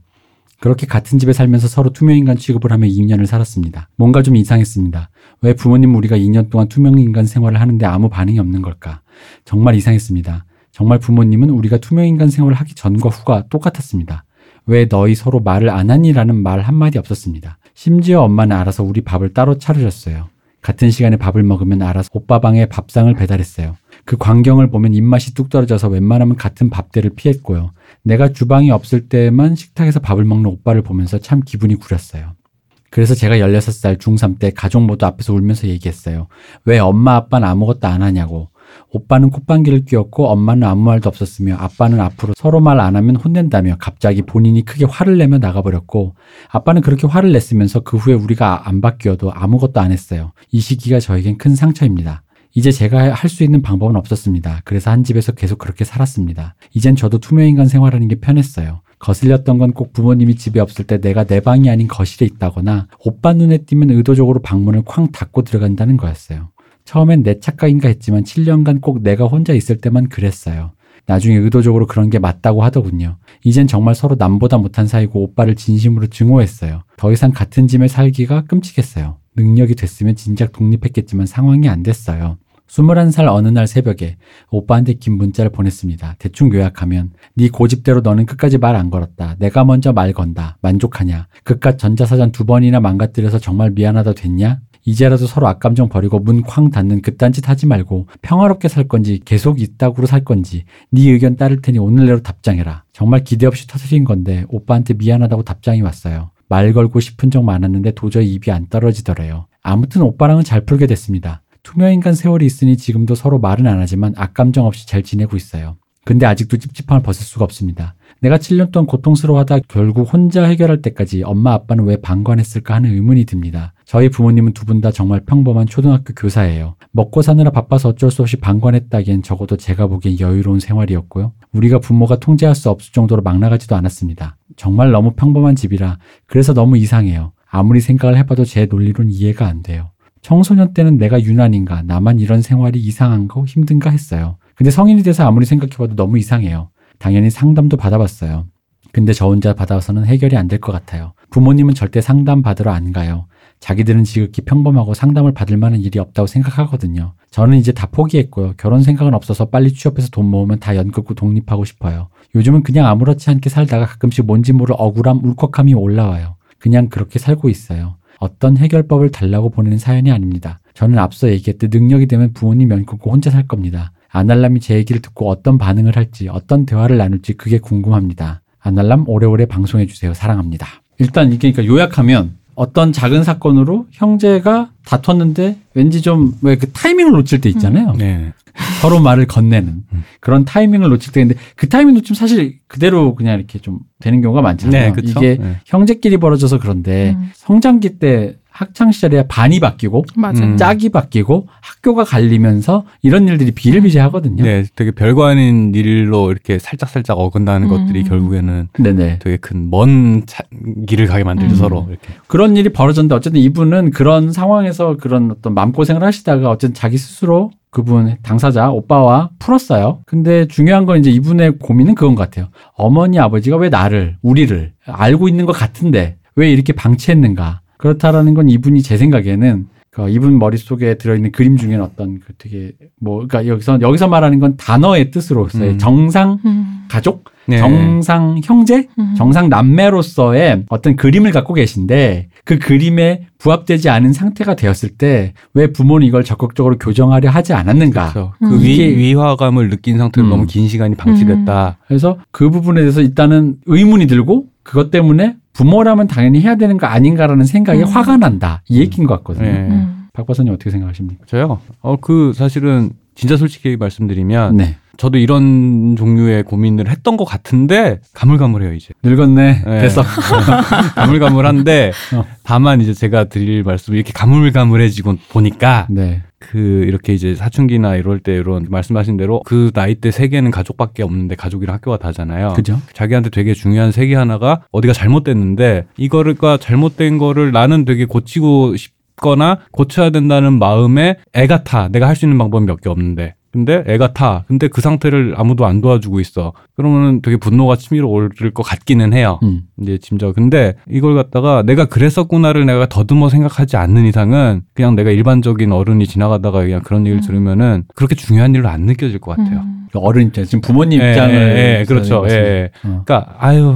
그렇게 같은 집에 살면서 서로 투명인간 취급을 하며 2년을 살았습니다. 뭔가 좀 이상했습니다. 왜 부모님 우리가 2년 동안 투명인간 생활을 하는데 아무 반응이 없는 걸까? 정말 이상했습니다. 정말 부모님은 우리가 투명인간 생활을 하기 전과 후가 똑같았습니다. 왜 너희 서로 말을 안 하니라는 말 한마디 없었습니다. 심지어 엄마는 알아서 우리 밥을 따로 차려줬어요. 같은 시간에 밥을 먹으면 알아서 오빠 방에 밥상을 배달했어요. 그 광경을 보면 입맛이 뚝 떨어져서 웬만하면 같은 밥대를 피했고요. 내가 주방이 없을 때만 식탁에서 밥을 먹는 오빠를 보면서 참 기분이 구렸어요. 그래서 제가 16살 중3 때 가족 모두 앞에서 울면서 얘기했어요. 왜 엄마 아빠는 아무것도 안 하냐고. 오빠는 콧방귀를 뀌었고 엄마는 아무 말도 없었으며 아빠는 앞으로 서로 말 안 하면 혼낸다며 갑자기 본인이 크게 화를 내며 나가버렸고 아빠는 그렇게 화를 냈으면서 그 후에 우리가 안 바뀌어도 아무것도 안 했어요. 이 시기가 저에겐 큰 상처입니다. 이제 제가 할 수 있는 방법은 없었습니다. 그래서 한 집에서 계속 그렇게 살았습니다. 이젠 저도 투명인간 생활하는 게 편했어요. 거슬렸던 건 꼭 부모님이 집에 없을 때 내가 내 방이 아닌 거실에 있다거나 오빠 눈에 띄면 의도적으로 방문을 쾅 닫고 들어간다는 거였어요. 처음엔 내 착각인가 했지만 7년간 꼭 내가 혼자 있을 때만 그랬어요. 나중에 의도적으로 그런 게 맞다고 하더군요. 이젠 정말 서로 남보다 못한 사이고 오빠를 진심으로 증오했어요. 더 이상 같은 집에 살기가 끔찍했어요. 능력이 됐으면 진작 독립했겠지만 상황이 안 됐어요. 21살 어느 날 새벽에 오빠한테 긴 문자를 보냈습니다. 대충 요약하면 네 고집대로 너는 끝까지 말 안 걸었다. 내가 먼저 말 건다. 만족하냐? 그깟 전자사전 두 번이나 망가뜨려서 정말 미안하다 됐냐? 이제라도 서로 악감정 버리고 문 쾅 닫는 그딴 짓 하지 말고 평화롭게 살 건지 계속 이따구로 살 건지 네 의견 따를 테니 오늘 내로 답장해라. 정말 기대 없이 터트린 건데 오빠한테 미안하다고 답장이 왔어요. 말 걸고 싶은 적 많았는데 도저히 입이 안 떨어지더래요. 아무튼 오빠랑은 잘 풀게 됐습니다. 투명인간 세월이 있으니 지금도 서로 말은 안 하지만 악감정 없이 잘 지내고 있어요. 근데 아직도 찝찝함을 벗을 수가 없습니다. 내가 7년 동안 고통스러워하다 결국 혼자 해결할 때까지 엄마 아빠는 왜 방관했을까 하는 의문이 듭니다. 저희 부모님은 두 분 다 정말 평범한 초등학교 교사예요. 먹고 사느라 바빠서 어쩔 수 없이 방관했다기엔 적어도 제가 보기엔 여유로운 생활이었고요. 우리가 부모가 통제할 수 없을 정도로 막 나가지도 않았습니다. 정말 너무 평범한 집이라 그래서 너무 이상해요. 아무리 생각을 해봐도 제 논리론 이해가 안 돼요. 청소년 때는 내가 유난인가, 나만 이런 생활이 이상한가, 힘든가 했어요. 근데 성인이 돼서 아무리 생각해봐도 너무 이상해요. 당연히 상담도 받아봤어요. 근데 저 혼자 받아서는 해결이 안 될 것 같아요. 부모님은 절대 상담 받으러 안 가요. 자기들은 지극히 평범하고 상담을 받을 만한 일이 없다고 생각하거든요. 저는 이제 다 포기했고요. 결혼 생각은 없어서 빨리 취업해서 돈 모으면 다연 긋고 독립하고 싶어요. 요즘은 그냥 아무렇지 않게 살다가 가끔씩 뭔지 모를 억울함, 울컥함이 올라와요. 그냥 그렇게 살고 있어요. 어떤 해결법을 달라고 보내는 사연이 아닙니다. 저는 앞서 얘기했듯 능력이 되면 부모님 면 긋고 혼자 살 겁니다. 아날람이 제 얘기를 듣고 어떤 반응을 할지, 어떤 대화를 나눌지 그게 궁금합니다. 아날람 오래오래 방송해주세요. 사랑합니다. 일단 이게 그러니까 요약하면 어떤 작은 사건으로 형제가 다퉜는데 왠지 좀 왜 그 타이밍을 놓칠 때 있잖아요. 네. 서로 말을 건네는 음. 그런 타이밍을 놓칠 때 있는데 그 타이밍 놓치면 사실 그대로 그냥 이렇게 좀 되는 경우가 많잖아요. 네, 그쵸. 이게 네. 형제끼리 벌어져서 그런데 음. 성장기 때 학창 시절에 반이 바뀌고 맞아. 음. 짝이 바뀌고 학교가 갈리면서 이런 일들이 비일비재하거든요. 네, 되게 별거 아닌 일로 이렇게 살짝 살짝 어긋나는 음. 것들이 결국에는 네네. 되게 큰 먼 길을 가게 만들죠, 음. 서로. 이렇게. 그런 일이 벌어졌는데 어쨌든 이분은 그런 상황에서 그런 어떤 마음고생을 하시다가 어쨌든 자기 스스로 그분 당사자 오빠와 풀었어요. 근데 중요한 건 이제 이분의 고민은 그건 것 같아요. 어머니 아버지가 왜 나를 우리를 알고 있는 것 같은데 왜 이렇게 방치했는가? 그렇다라는 건 이분이 제 생각에는 그 이분 머릿속에 들어있는 그림 중에는 어떤 그 되게 뭐 그러니까 여기서 여기서 말하는 건 단어의 뜻으로서의 음. 정상 음. 가족, 네. 정상 형제, 음. 정상 남매로서의 어떤 그림을 갖고 계신데 그 그림에 부합되지 않은 상태가 되었을 때 왜 부모는 이걸 적극적으로 교정하려 하지 않았는가? 그렇죠. 음. 그 위, 이게- 위화감을 느낀 상태로 음. 너무 긴 시간이 방치됐다. 그래서 그 부분에 대해서 일단은 의문이 들고 그것 때문에 부모라면 당연히 해야 되는 거 아닌가라는 생각에 음. 화가 난다. 이 얘기인 것 같거든요. 네. 음. 박 박사님 어떻게 생각하십니까? 저요? 어, 그 사실은 진짜 솔직히 말씀드리면 네. 저도 이런 종류의 고민을 했던 것 같은데 가물가물해요 이제. 늙었네. 네. 됐어. 가물가물한데 어. 다만 이제 제가 드릴 말씀 이렇게 가물가물해지고 보니까 네. 그 이렇게 이제 사춘기나 이럴 때 이런 말씀하신 대로 그 나이 때 세계는 가족밖에 없는데 가족이랑 학교가 다잖아요. 그죠? 자기한테 되게 중요한 세계 하나가 어디가 잘못됐는데 이거를까 잘못된 거를 나는 되게 고치고 싶거나 고쳐야 된다는 마음에 애가 타. 내가 할 수 있는 방법이 몇 개 없는데. 근데 애가 타. 근데 그 상태를 아무도 안 도와주고 있어. 그러면은 되게 분노가 치밀어 오를 것 같기는 해요. 음. 이제 짐작. 근데 이걸 갖다가 내가 그랬었구나를 내가 더듬어 생각하지 않는 이상은 그냥 내가 일반적인 어른이 지나가다가 그냥 그런 얘기를 음. 들으면은 그렇게 중요한 일로 안 느껴질 것 같아요. 음. 어른 입장, 지금 부모님 예, 입장을. 예, 예, 그렇죠. 예, 예. 어. 그러니까 아유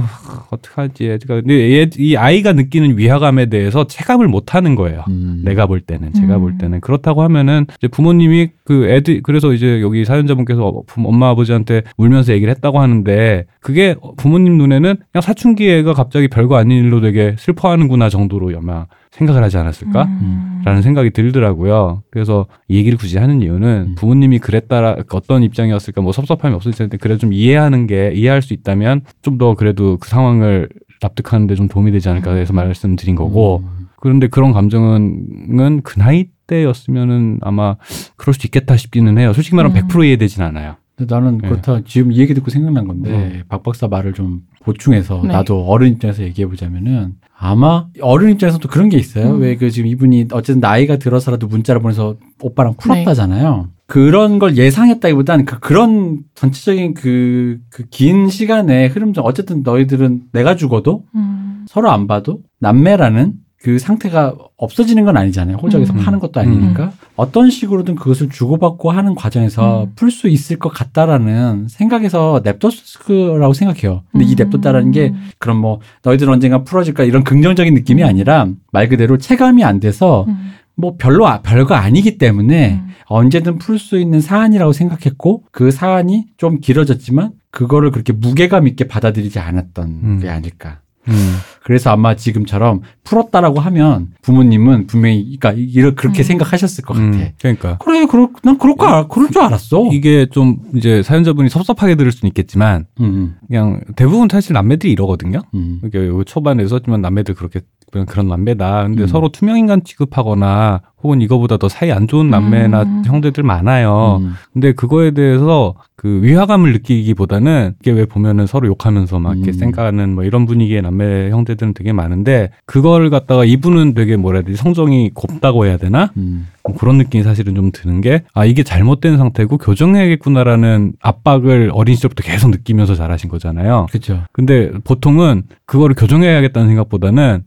어떡하지? 그러니까 근데 얘, 이 아이가 느끼는 위화감에 대해서 체감을 못 하는 거예요. 음. 내가 볼 때는 제가 음. 볼 때는 그렇다고 하면은 이제 부모님이 그 애들 그래서 이제 여기 사연자분께서 부- 엄마 아버지한테 울면서 얘기를 했다고 하는데 그게 부모님 눈에는 그냥 사춘기 애가 부모가 갑자기 별거 아닌 일로 되게 슬퍼하는구나 정도로 아마 생각을 하지 않았을까? 음. 라는 생각이 들더라고요. 그래서 이 얘기를 굳이 하는 이유는 음. 부모님이 그랬다라 어떤 입장이었을까 뭐 섭섭함이 없을 텐데 그래도 좀 이해하는 게 이해할 수 있다면 좀 더 그래도 그 상황을 납득하는데 좀 도움이 되지 않을까 해서 말씀드린 거고 음. 그런데 그런 감정은 그 나이 때였으면은 아마 그럴 수 있겠다 싶기는 해요. 솔직히 말하면 음. 100% 이해되진 않아요. 근데 나는 네. 그렇다 지금 이 얘기 듣고 생각난 건데 음. 박 박사 말을 좀 보충해서 네. 나도 어른 입장에서 얘기해 보자면은 아마 어른 입장에서도 그런 게 있어요. 음. 왜그 지금 이분이 어쨌든 나이가 들어서라도 문자를 보내서 오빠랑 네. 풀었다잖아요. 그런 걸 예상했다기보다는 그 그런 전체적인 그 그 긴 시간의 흐름 중 어쨌든 너희들은 내가 죽어도 음. 서로 안 봐도 남매라는 그 상태가 없어지는 건 아니잖아요. 호적에서 음. 파는 것도 아니니까 어떤 식으로든 그것을 주고받고 하는 과정에서 음. 풀수 있을 것 같다라는 생각에서 냅뒀을 거라고 생각해요. 근데 이 음. 냅뒀다라는 게 그럼 뭐 너희들 언젠가 풀어질까 이런 긍정적인 느낌이 음. 아니라 말 그대로 체감이 안 돼서 음. 뭐 별로 아- 별거 아니기 때문에 음. 언제든 풀 수 있는 사안이라고 생각했고 그 사안이 좀 길어졌지만 그거를 그렇게 무게감 있게 받아들이지 않았던 음. 게 아닐까. 음. 그래서 아마 지금처럼 풀었다라고 하면 부모님은 분명히 그러니까 이를 그렇게 음. 생각하셨을 것 음. 같아. 그러니까 그래, 그럴, 난 그럴 거, 알- 그럴 줄 알았어. 이게 좀 이제 사연자분이 섭섭하게 들을 수는 있겠지만 음, 그냥 대부분 사실 남매들이 이러거든요. 음, 이게 초반에 썼지만 남매들 그렇게 그냥 그런 남매다. 근데 음. 서로 투명 인간 취급하거나 혹은 이거보다 더 사이 안 좋은 남매나 음. 형제들 많아요. 음. 근데 그거에 대해서 그 위화감을 느끼기보다는 이게 왜 보면은 서로 욕하면서 막 이렇게 음. 쌩까는 뭐 이런 분위기의 남매 형제들은 되게 많은데 그거를 갖다가 이분은 되게 뭐라 해야 되지 성정이 곱다고 해야 되나 음. 뭐 그런 느낌이 사실은 좀 드는 게 아 이게 잘못된 상태고 교정해야겠구나라는 압박을 어린 시절부터 계속 느끼면서 자라신 거잖아요. 그죠. 근데 보통은 그거를 교정해야겠다는 생각보다는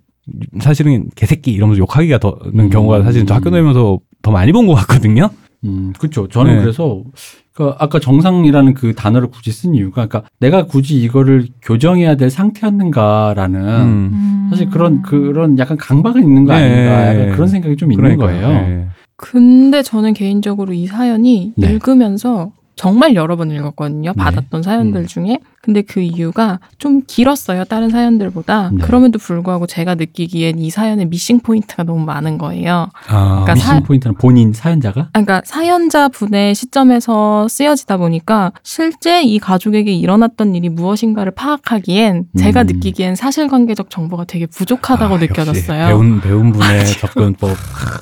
사실은 개새끼 이러면서 욕하기가 더는 음. 경우가 사실은 저 학교 다니면서 더 많이 본 것 같거든요. 음, 그죠. 저는 네. 그래서, 그 아까 정상이라는 그 단어를 굳이 쓴 이유가, 그러니까 내가 굳이 이거를 교정해야 될 상태였는가라는, 음. 음. 사실 그런, 그런 약간 강박은 있는 거 네. 아닌가, 약간 그런 생각이 좀 있는 그러니까요. 거예요. 예. 근데 저는 개인적으로 이 사연이 네. 읽으면서 정말 여러 번 읽었거든요. 네. 받았던 사연들 음. 중에. 근데 그 이유가 좀 길었어요. 다른 사연들보다. 네. 그럼에도 불구하고 제가 느끼기엔 이 사연에 미싱 포인트가 너무 많은 거예요. 아, 그러니까 미싱 사- 포인트는 본인 사연자가? 아, 그러니까 사연자 분의 시점에서 쓰여지다 보니까 실제 이 가족에게 일어났던 일이 무엇인가를 파악하기엔 제가 음. 느끼기엔 사실관계적 정보가 되게 부족하다고 아, 느껴졌어요. 배운 배운 분의 접근법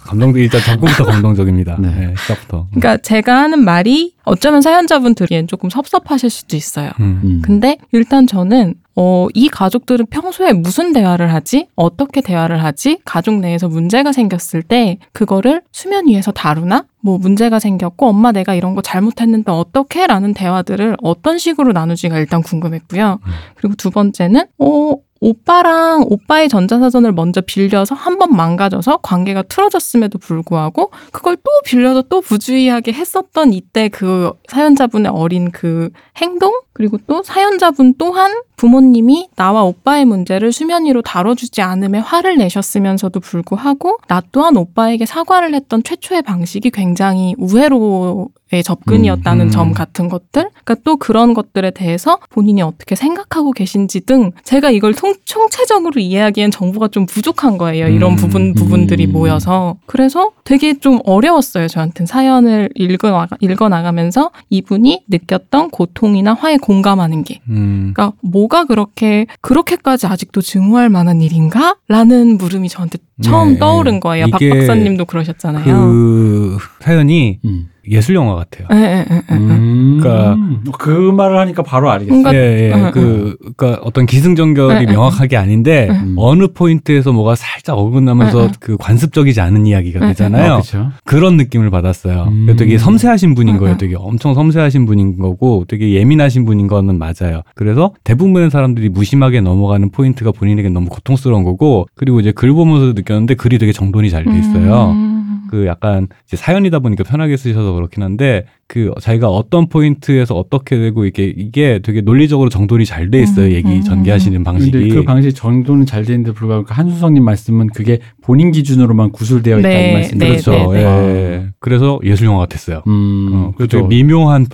감동 일단 접근부터 감동적입니다. 네. 네, 시작부터. 그러니까 제가 하는 말이 어쩌면 사연자분 들이엔 조금 섭섭하실 수도 있어요. 음. 음. 근데 일단 저는 어, 이 가족들은 평소에 무슨 대화를 하지? 어떻게 대화를 하지? 가족 내에서 문제가 생겼을 때 그거를 수면 위에서 다루나? 뭐 문제가 생겼고 엄마 내가 이런 거 잘못했는데 어떻게? 라는 대화들을 어떤 식으로 나누지가 일단 궁금했고요. 음. 그리고 두 번째는 어, 오빠랑 오빠의 전자사전을 먼저 빌려서 한 번 망가져서 관계가 틀어졌음에도 불구하고 그걸 또 빌려서 또 부주의하게 했었던 이때 그 사연자분의 어린 그 행동 그리고 또 사연자분 또한 부모님이 나와 오빠의 문제를 수면 위로 다뤄주지 않음에 화를 내셨으면서도 불구하고 나 또한 오빠에게 사과를 했던 최초의 방식이 굉장히 우회로의 접근이었다는 음, 음. 점 같은 것들 그러니까 또 그런 것들에 대해서 본인이 어떻게 생각하고 계신지 등 제가 이걸 통, 총체적으로 이해하기엔 정보가 좀 부족한 거예요 이런 음, 부분 부분들이 음. 모여서 그래서 되게 좀 어려웠어요 저한테는 사연을 읽어 나가, 읽어 나가면서 이분이 느꼈던 고통이나 화에 공감하는 게 음. 그러니까 뭐가 그렇게 그렇게까지 아직도 증오할 만한 일인가? 라는 물음이 저한테 처음 네, 떠오른 거예요. 박 박사님도 그러셨잖아요. 그 사연이 음. 예술 영화 같아요. 예. 음. 그러니까 그 말을 하니까 바로 알겠어요. 뭔가- 예, 예. 응, 그, 그니까 어떤 기승전결이 명확하게 아닌데, 응. 어느 포인트에서 뭐가 살짝 어긋나면서. 그 관습적이지 않은 이야기가. 되잖아요. 그렇죠. 그런 느낌을 받았어요. 음. 되게 섬세하신 분인 응, 거예요. 응. 되게 엄청 섬세하신 분인 거고, 되게 예민하신 분인 거는 맞아요. 그래서 대부분의 사람들이 무심하게 넘어가는 포인트가 본인에게 너무 고통스러운 거고, 그리고 이제 글 보면서 느꼈는데 글이 되게 정돈이 잘 돼 있어요. 음. 그 약간 이제 사연이다 보니까 편하게 쓰셔서 그렇긴 한데 그 자기가 어떤 포인트에서 어떻게 되고 이게 이게 되게 논리적으로 정돈이 잘 돼 있어요. 음, 얘기 음, 전개하시는 방식이. 근데 그 방식 정도는 잘 되는데 불구하고 그 한수성님 말씀은 그게 본인 기준으로만 구술되어 있다는 네, 말씀이죠. 네, 그렇죠. 네, 네. 예 그래서 예술 영화 같았어요. 음, 어, 그 그죠. 되게 미묘한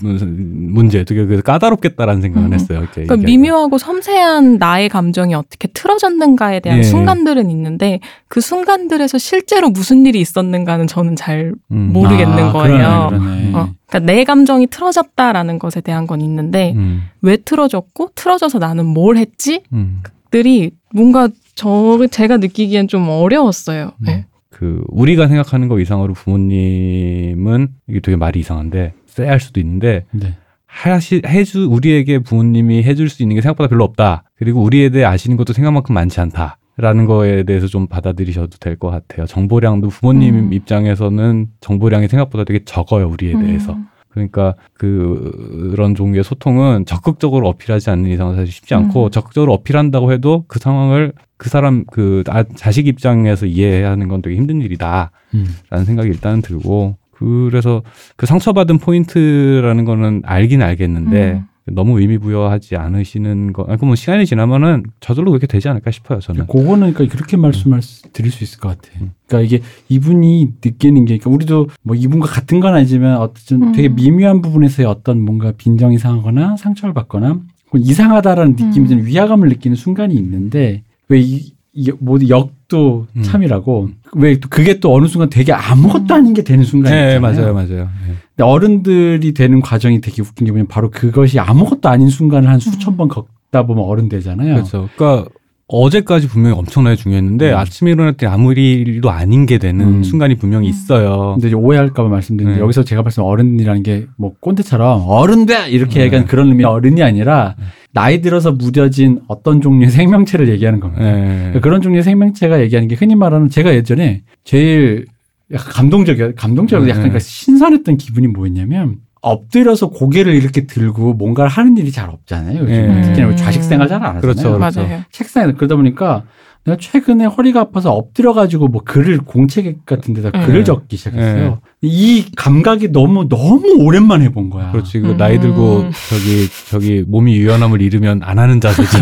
문제, 되게 그 까다롭겠다라는 생각을 음. 했어요. 이렇게 그러니까. 미묘하고 섬세한 나의 감정이 어떻게 틀어졌는가에 대한 예. 순간들은 있는데 그 순간들에서 실제로 무슨 일이 있었는가는 저는 잘 음. 모르겠는 아, 거예요. 그러네, 그러네. 어, 그러니까 내 감정이 틀어졌다라는 것에 대한 건 있는데 음. 왜 틀어졌고 틀어져서 나는 뭘 했지? 음. 들이 뭔가 저 제가 느끼기엔 좀 어려웠어요. 네. 그 우리가 생각하는 거 이상으로 부모님은 이게 되게 말이 이상한데 쎄할 수도 있는데 네. 하시 해주 우리에게 부모님이 해줄 수 있는 게 생각보다 별로 없다. 그리고 우리에 대해 아시는 것도 생각만큼 많지 않다. 라는 거에 대해서 좀 받아들이셔도 될 것 같아요. 정보량도 부모님 음. 입장에서는 정보량이 생각보다 되게 적어요, 우리에 대해서. 음. 그러니까 그- 그런 종류의 소통은 적극적으로 어필하지 않는 이상은 사실 쉽지 않고 음. 적극적으로 어필한다고 해도 그 상황을 그 사람 그 아- 자식 입장에서 이해해야 하는 건 되게 힘든 일이다. 음. 라는 생각이 일단은 들고 그래서 그 상처받은 포인트라는 거는 알긴 알겠는데 음. 너무 의미 부여하지 않으시는 거. 아니, 그뭐 시간이 지나면은 저절로 그렇게 되지 않을까 싶어요. 저는. 그거는 그러니까 그렇게 말씀할 수, 드릴 수 있을 것 같아. 음. 그러니까 이게 이분이 느끼는 게, 그러니까 우리도 뭐 이분과 같은 건 아니지만 어떤 음. 되게 미묘한 부분에서의 어떤 뭔가 빈정이 상하거나 상처를 받거나 이상하다라는 느낌이 음. 위화감을 느끼는 순간이 있는데 왜 이, 이게 뭐 역도 음. 참이라고 왜또 그게 또 어느 순간 되게 아무것도 음. 아닌 게 되는 순간이 네, 있잖아요. 맞아요, 맞아요. 네. 근데 어른들이 되는 과정이 되게 웃긴 게 뭐냐면 바로 그것이 아무것도 아닌 순간을 한 수천 번 겪다 보면 어른 되잖아요. 그렇죠. 그러니까 어제까지 분명히 엄청나게 중요했는데 음. 아침에 일어났더니 아무 일도 아닌 게 되는 음. 순간이 분명히 있어요. 근데 이제 오해할까봐 말씀드리는데 네. 여기서 제가 말씀 어른이라는 게 뭐 꼰대처럼 어른 돼 이렇게 네. 얘기하는 그런 의미의 어른이 아니라 나이 들어서 무뎌진 어떤 종류의 생명체를 얘기하는 겁니다. 네. 그러니까 그런 종류의 생명체가 얘기하는 게 흔히 말하는 제가 예전에 제일 약간 감동적이야 감동적이고 약간 네. 그러니까 신선했던 기분이 뭐였냐면 엎드려서 고개를 이렇게 들고 뭔가를 하는 일이 잘 없잖아요. 요즘 네. 특히나 우리 좌식 생활 잘 안 하잖아요. 그렇죠, 그렇죠. 맞아요. 책상에 그러다 보니까 내가 최근에 허리가 아파서 엎드려 가지고 뭐 글을 공책 같은 데다 네. 글을 적기 시작했어요. 이 감각이 너무 너무 오랜만에 해본 거야. 그렇지. 그 음. 나이 들고 저기 저기 몸이 유연함을 잃으면 안 하는 자세죠.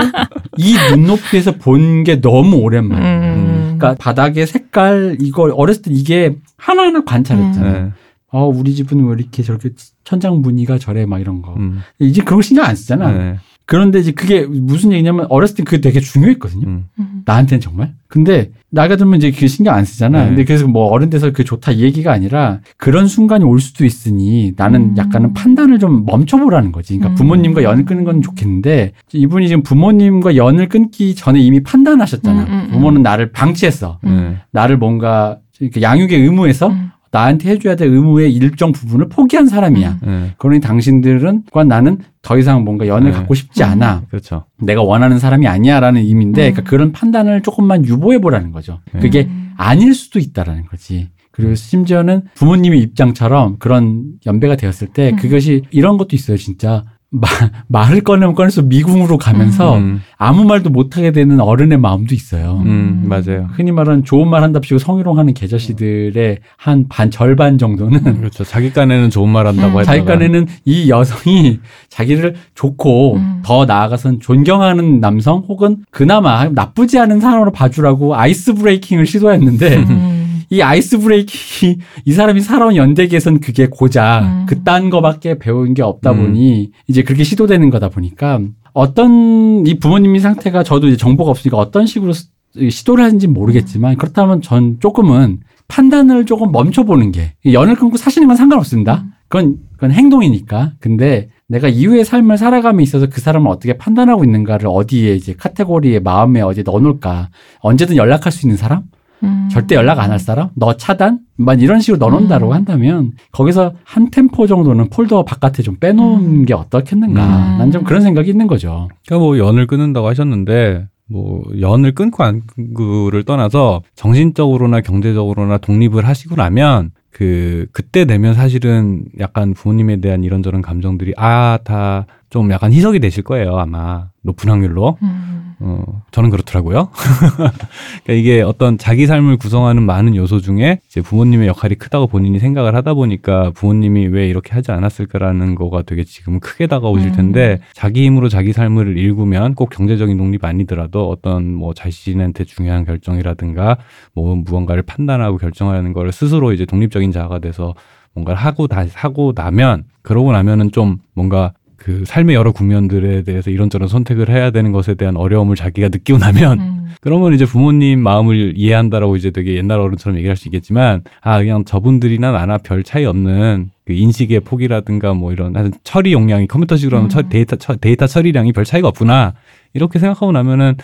이 눈높이에서 본 게 너무 오랜만에. 음. 그러니까 바닥의 색깔 이거 어렸을 때 이게 하나하나 관찰했잖아요. 네. 어 우리 집은 왜 이렇게 저렇게 천장 무늬가 저래 막 이런 거. 음. 이제 그런 거 신경 안 쓰잖아. 네. 그런데 이제 그게 무슨 얘기냐면 어렸을 때 그게 되게 중요했거든요. 음. 음. 나한테는 정말. 근데 나이가 들면 이제 그게 신경 안 쓰잖아. 네. 근데 그래서 뭐 어른 돼서 그게 좋다 이 얘기가 아니라 그런 순간이 올 수도 있으니 나는 음. 약간은 판단을 좀 멈춰보라는 거지. 그러니까 음. 부모님과 연을 끊는 건 좋겠는데 이분이 지금 부모님과 연을 끊기 전에 이미 판단하셨잖아. 음, 음, 음. 부모는 나를 방치했어. 네. 나를 뭔가 양육의 의무에서 음. 나한테 해줘야 될 의무의 일정 부분을 포기한 사람이야. 음. 네. 그러니 당신들은과 나는 더 이상 뭔가 연을 네. 갖고 싶지 음. 않아. 그렇죠. 내가 원하는 사람이 아니야라는 의미인데 음. 그러니까 그런 판단을 조금만 유보해 보라는 거죠. 네. 그게 음. 아닐 수도 있다라는 거지. 그리고 심지어는 부모님의 입장처럼 그런 연배가 되었을 때 음. 그것이 이런 것도 있어요. 진짜 마, 말을 꺼내면 꺼낼수록 미궁으로 가면서 음. 아무 말도 못하게 되는 어른의 마음도 있어요. 음, 맞아요. 흔히 말하는 좋은 말 한답시고 성희롱하는 계자씨들의 한 반 절반 정도는 그렇죠. 자기 깐에는 좋은 말 한다고 음. 했다가 자기 간에는 이 여성이 자기를 좋고 음. 더 나아가선 존경하는 남성 혹은 그나마 나쁘지 않은 사람으로 봐주라고 ice breaking을 시도했는데 음. 이 ice breaking이 이 사람이 살아온 연대기에선 그게 고작 음. 그딴 거밖에 배운 게 없다 음. 보니 이제 그렇게 시도되는 거다 보니까 어떤 이 부모님의 상태가 저도 이제 정보가 없으니까 어떤 식으로 시- 시도를 하는지 모르겠지만 그렇다면 전 조금은 판단을 조금 멈춰보는 게 연을 끊고 사시는 건 상관없습니다. 음. 그건 그건 행동이니까. 근데 내가 이후의 삶을 살아감에 있어서 그 사람을 어떻게 판단하고 있는가를 어디에 이제 카테고리에 마음에 어디에 넣어놓을까. 언제든 연락할 수 있는 사람? 음. 절대 연락 안 할 사람? 너 차단? 만 이런 식으로 넣어놓는다고 음. 한다면 거기서 한 템포 정도는 폴더 바깥에 좀 빼놓은 음. 게 어떻겠는가. 음. 난좀 그런 생각이 있는 거죠. 그러니까 뭐 연을 끊는다고 하셨는데 뭐 연을 끊고 안 끊고를 떠나서 정신적으로나 경제적으로나 독립을 하시고 나면 그 그때 되면 사실은 약간 부모님에 대한 이런저런 감정들이 아 다 좀 약간 희석이 되실 거예요 아마 높은 확률로. 음. 어, 저는 그렇더라고요. 그러니까 이게 어떤 자기 삶을 구성하는 많은 요소 중에 이제 부모님의 역할이 크다고 본인이 생각을 하다 보니까 부모님이 왜 이렇게 하지 않았을까라는 거가 되게 지금 크게 다가오실 음. 텐데 자기 힘으로 자기 삶을 일구면 꼭 경제적인 독립 아니더라도 어떤 뭐 자신한테 중요한 결정이라든가 뭐 무언가를 판단하고 결정하는 거를 스스로 이제 독립적인 자아가 돼서 뭔가를 하고 다 하고 나면 그러고 나면은 좀 뭔가 그 삶의 여러 국면들에 대해서 이런저런 선택을 해야 되는 것에 대한 어려움을 자기가 느끼고 나면 음. 그러면 이제 부모님 마음을 이해한다라고 이제 되게 옛날 어른처럼 얘기할 수 있겠지만 아 그냥 저분들이나 나나 별 차이 없는 그 인식의 폭이라든가 뭐 이런 하여튼 처리 용량이 컴퓨터식으로 하면 음. 처, 데이터 처, 데이터 처리량이 별 차이가 없구나 이렇게 생각하고 나면은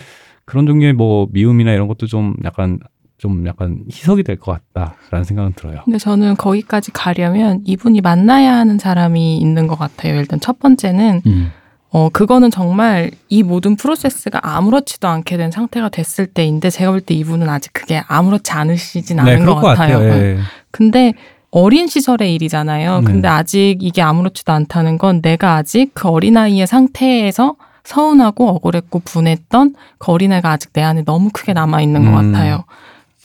그런 종류의 뭐 미움이나 이런 것도 좀 약간 좀 약간 희석이 될 것 같다라는 생각은 들어요. 근데 저는 거기까지 가려면 이분이 만나야 하는 사람이 있는 것 같아요. 일단 첫 번째는 음. 어 그거는 정말 이 모든 프로세스가 아무렇지도 않게 된 상태가 됐을 때인데 제가 볼 때 이분은 아직 그게 아무렇지 않으시진 않은 네, 것 것 같아요. 같아요. 예. 근데 어린 시절의 일이잖아요. 네. 근데 아직 이게 아무렇지도 않다는 건 내가 아직 그 어린아이의 상태에서 서운하고 억울했고 분했던 그 어린애가 아직 내 안에 너무 크게 남아 있는 것 음. 같아요.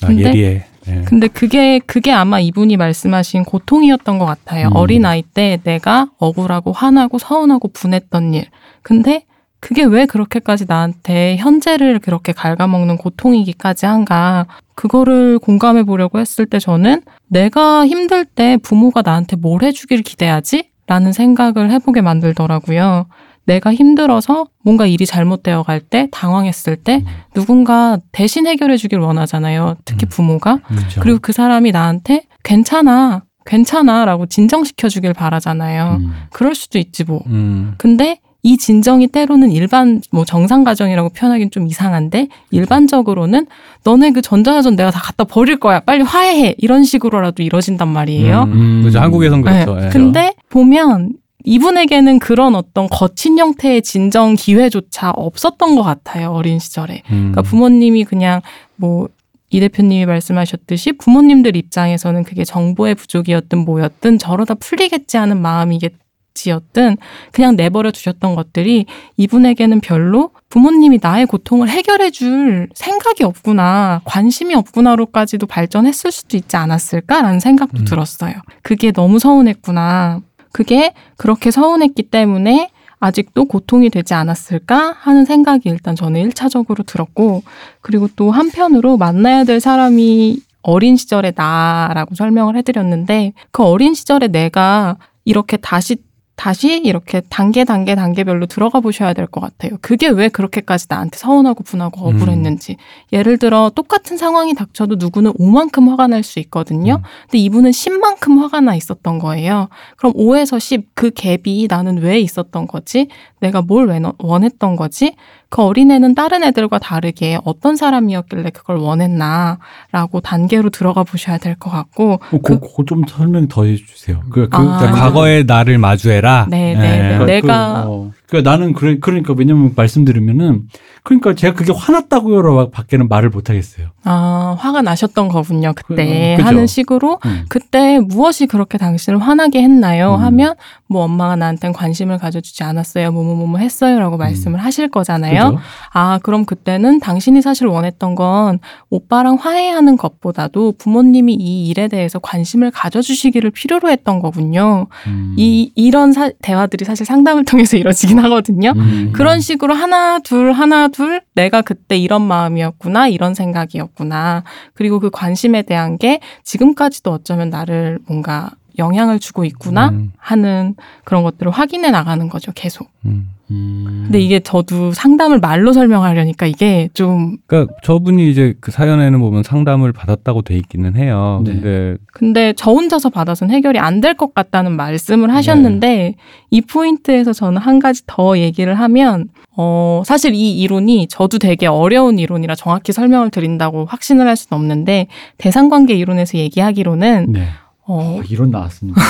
아, 근데- 예리해. 예. 근데 그게 그게 아마 이분이 말씀하신 고통이었던 것 같아요. 음. 어린 아이 때 내가 억울하고 화나고 서운하고 분했던 일. 근데 그게 왜 그렇게까지 나한테 현재를 그렇게 갉아먹는 고통이기까지 한가? 그거를 공감해 보려고 했을 때 저는 내가 힘들 때 부모가 나한테 뭘 해주길 기대하지? 라는 생각을 해보게 만들더라고요. 내가 힘들어서 뭔가 일이 잘못되어 갈 때, 당황했을 때, 누군가 대신 해결해 주길 원하잖아요. 특히 음. 부모가. 그렇죠. 그리고 그 사람이 나한테 괜찮아, 괜찮아 라고 진정시켜 주길 바라잖아요. 음. 그럴 수도 있지 뭐. 음. 근데 이 진정이 때로는 일반 뭐 정상 가정이라고 표현하기는 좀 이상한데 일반적으로는 너네 그 전자사전 내가 다 갖다 버릴 거야 빨리 화해해 이런 식으로라도 이뤄진단 말이에요. 음. 그렇죠. 한국에선 그렇죠. 네. 예. 근데 보면 이분에게는 그런 어떤 거친 형태의 진정 기회조차 없었던 것 같아요 어린 시절에. 음. 그러니까 부모님이 그냥 뭐 이 대표님이 말씀하셨듯이 부모님들 입장에서는 그게 정보의 부족이었든 뭐였든 저러다 풀리겠지 하는 마음이겠지였든 그냥 내버려 두셨던 것들이 이분에게는 별로 부모님이 나의 고통을 해결해 줄 생각이 없구나, 관심이 없구나로까지도 발전했을 수도 있지 않았을까라는 생각도 음. 들었어요. 그게 너무 서운했구나. 그게 그렇게 서운했기 때문에 아직도 고통이 되지 않았을까 하는 생각이 일단 저는 1차적으로 들었고, 그리고 또 한편으로 만나야 될 사람이 어린 시절의 나라고 설명을 해드렸는데, 그 어린 시절의 내가 이렇게 다시 다시 이렇게 단계 단계 단계별로 들어가 보셔야 될 것 같아요. 그게 왜 그렇게까지 나한테 서운하고 분하고 음. 억울했는지. 예를 들어 똑같은 상황이 닥쳐도 누구는 5만큼 화가 날 수 있거든요. 음. 근데 이분은 10만큼 화가 나 있었던 거예요. 그럼 5에서 10 그 갭이 나는 왜 있었던 거지? 내가 뭘 왜- 원했던 거지? 그 어린애는 다른 애들과 다르게 어떤 사람이었길래 그걸 원했나라고 단계로 들어가 보셔야 될 것 같고 어, 그, 그거 좀 설명 더 해주세요. 그, 그, 아. 과거의 나를 마주해라. 네, 예. 네, 네. 내가- 그, 어, 그러니까 나는 그래, 그러니까 왜냐면 말씀드리면은 그러니까 제가 그게 화났다고요 밖에는 말을 못 하겠어요. 아 화가 나셨던 거군요 그때 그- 어. 하는 식으로 음. 그때 무엇이 그렇게 당신을 화나게 했나요? 음. 하면 뭐 엄마가 나한텐 관심을 가져주지 않았어요. 뭐뭐뭐뭐 했어요라고 말씀을 하실 거잖아요. 그죠? 아, 그럼 그때는 당신이 사실 원했던 건 오빠랑 화해하는 것보다도 부모님이 이 일에 대해서 관심을 가져주시기를 필요로 했던 거군요. 음. 이, 이런 사- 대화들이 사실 상담을 통해서 이루어지긴 하거든요. 음. 그런 식으로 하나, 둘, 하나, 둘, 내가 그때 이런 마음이었구나, 이런 생각이었구나. 그리고 그 관심에 대한 게 지금까지도 어쩌면 나를 뭔가 영향을 주고 있구나 음. 하는 그런 것들을 확인해 나가는 거죠, 계속. 음. 음. 근데 이게 저도 상담을 말로 설명하려니까 이게 좀 그러니까 저분이 이제 그 사연에는 보면 상담을 받았다고 돼 있기는 해요. 네. 근데 근데 저 혼자서 받아서는 해결이 안 될 것 같다는 말씀을 하셨는데 이 포인트에서 저는 한 가지 더 얘기를 하면 어 사실 이 이론이 저도 되게 어려운 이론이라 정확히 설명을 드린다고 확신을 할 수는 없는데 대상관계 이론에서 얘기하기로는 네. 어 어, 이런 나왔습니다.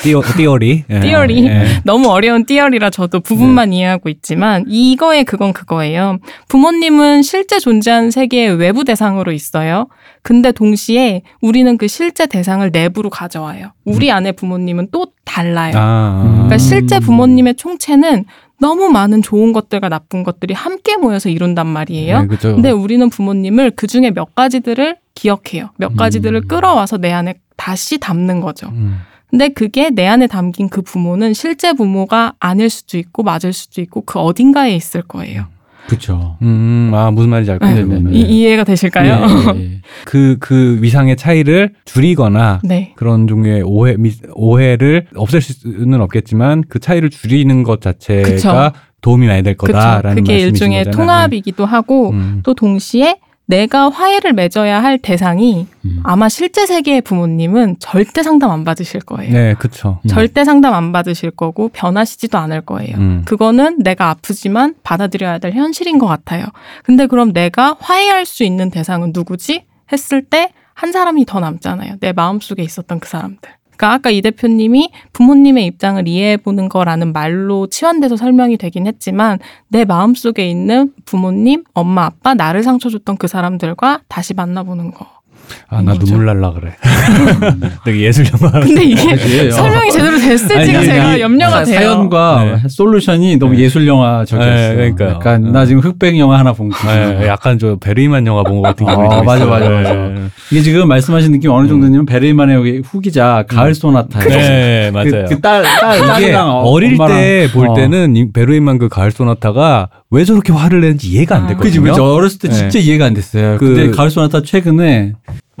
띠어, 띠어리. 예. 띠어리. 예. 너무 어려운 띠어리라 저도 부분만 이해하고 있지만 이거의 그건 그거예요. 부모님은 실제 존재하는 세계의 외부 대상으로 있어요. 근데 동시에 우리는 그 실제 대상을 내부로 가져와요. 우리 안에 부모님은 또 달라요. 아, 그러니까 음. 실제 부모님의 총체는 너무 많은 좋은 것들과 나쁜 것들이 함께 모여서 이룬단 말이에요. 네, 그죠. 근데 우리는 부모님을 그 중에 몇 가지들을 기억해요. 몇 가지들을 음. 끌어와서 내 안에 다시 담는 거죠. 음. 근데 그게 내 안에 담긴 그 부모는 실제 부모가 아닐 수도 있고 맞을 수도 있고 그 어딘가에 있을 거예요. 그렇죠. 음, 아, 무슨 말인지 알것 네, 같아요. 네, 이, 이해가 되실까요? 예, 예. 그, 그 위상의 차이를 줄이거나 네. 그런 종류의 오해, 미, 오해를 없앨 수는 없겠지만 그 차이를 줄이는 것 자체가 그쵸. 도움이 많이 될. 거다라는 그게 말씀이신 일종의 거잖아요. 통합이기도 하고 음. 또 동시에 내가 화해를 맺어야 할 대상이 음. 아마 실제 세계의 부모님은 절대 상담 안 받으실 거예요. 네. 음. 절대 상담 안 받으실 거고 변하시지도 않을 거예요. 음. 그거는 내가 아프지만 받아들여야 될 현실인 것 같아요. 근데 그럼 내가 화해할 수 있는 대상은 누구지? 했을 때 한 사람이 더 남잖아요. 내 마음속에 있었던 그 사람들. 그러니까 아까 이 대표님이 부모님의 입장을 이해해 보는 거라는 말로 치환돼서 설명이 되긴 했지만 내 마음속에 있는 부모님, 엄마, 아빠, 나를 상처 줬던 그 사람들과 다시 만나보는 거. 아, 나 뭐죠? 눈물 날라 그래. 되게 예술 영화. 근데 이게? 어. 설명이 제대로 됐을지가 아니, 아니, 제가 염려가 사- 돼요. 사연과 네. 솔루션이 너무 네. 예술 영화 적이었어요. 네, 그러니까요. 약간 네. 나 지금 흑백 영화 하나 본 거. 네, 약간 저 베르이만 영화 본 것 같은 기분이 아, 좀 맞아. 맞아, 맞아. 네. 이게 지금 말씀하신 느낌 어느 정도냐면 베르만의 여기 후기자 가을 소나타. 네, 맞아요. 그 딸 딸, 이게 딸이랑 어- 어릴 엄마랑- 때볼 어. 때는 이 베르인만 그 가을 소나타가 왜 저렇게 화를 내는지 이해가 안 아. 됐거든요. 그지, 그지. 어렸을 때 네. 진짜 이해가 안 됐어요. 그- 근데 가을 소나타 최근에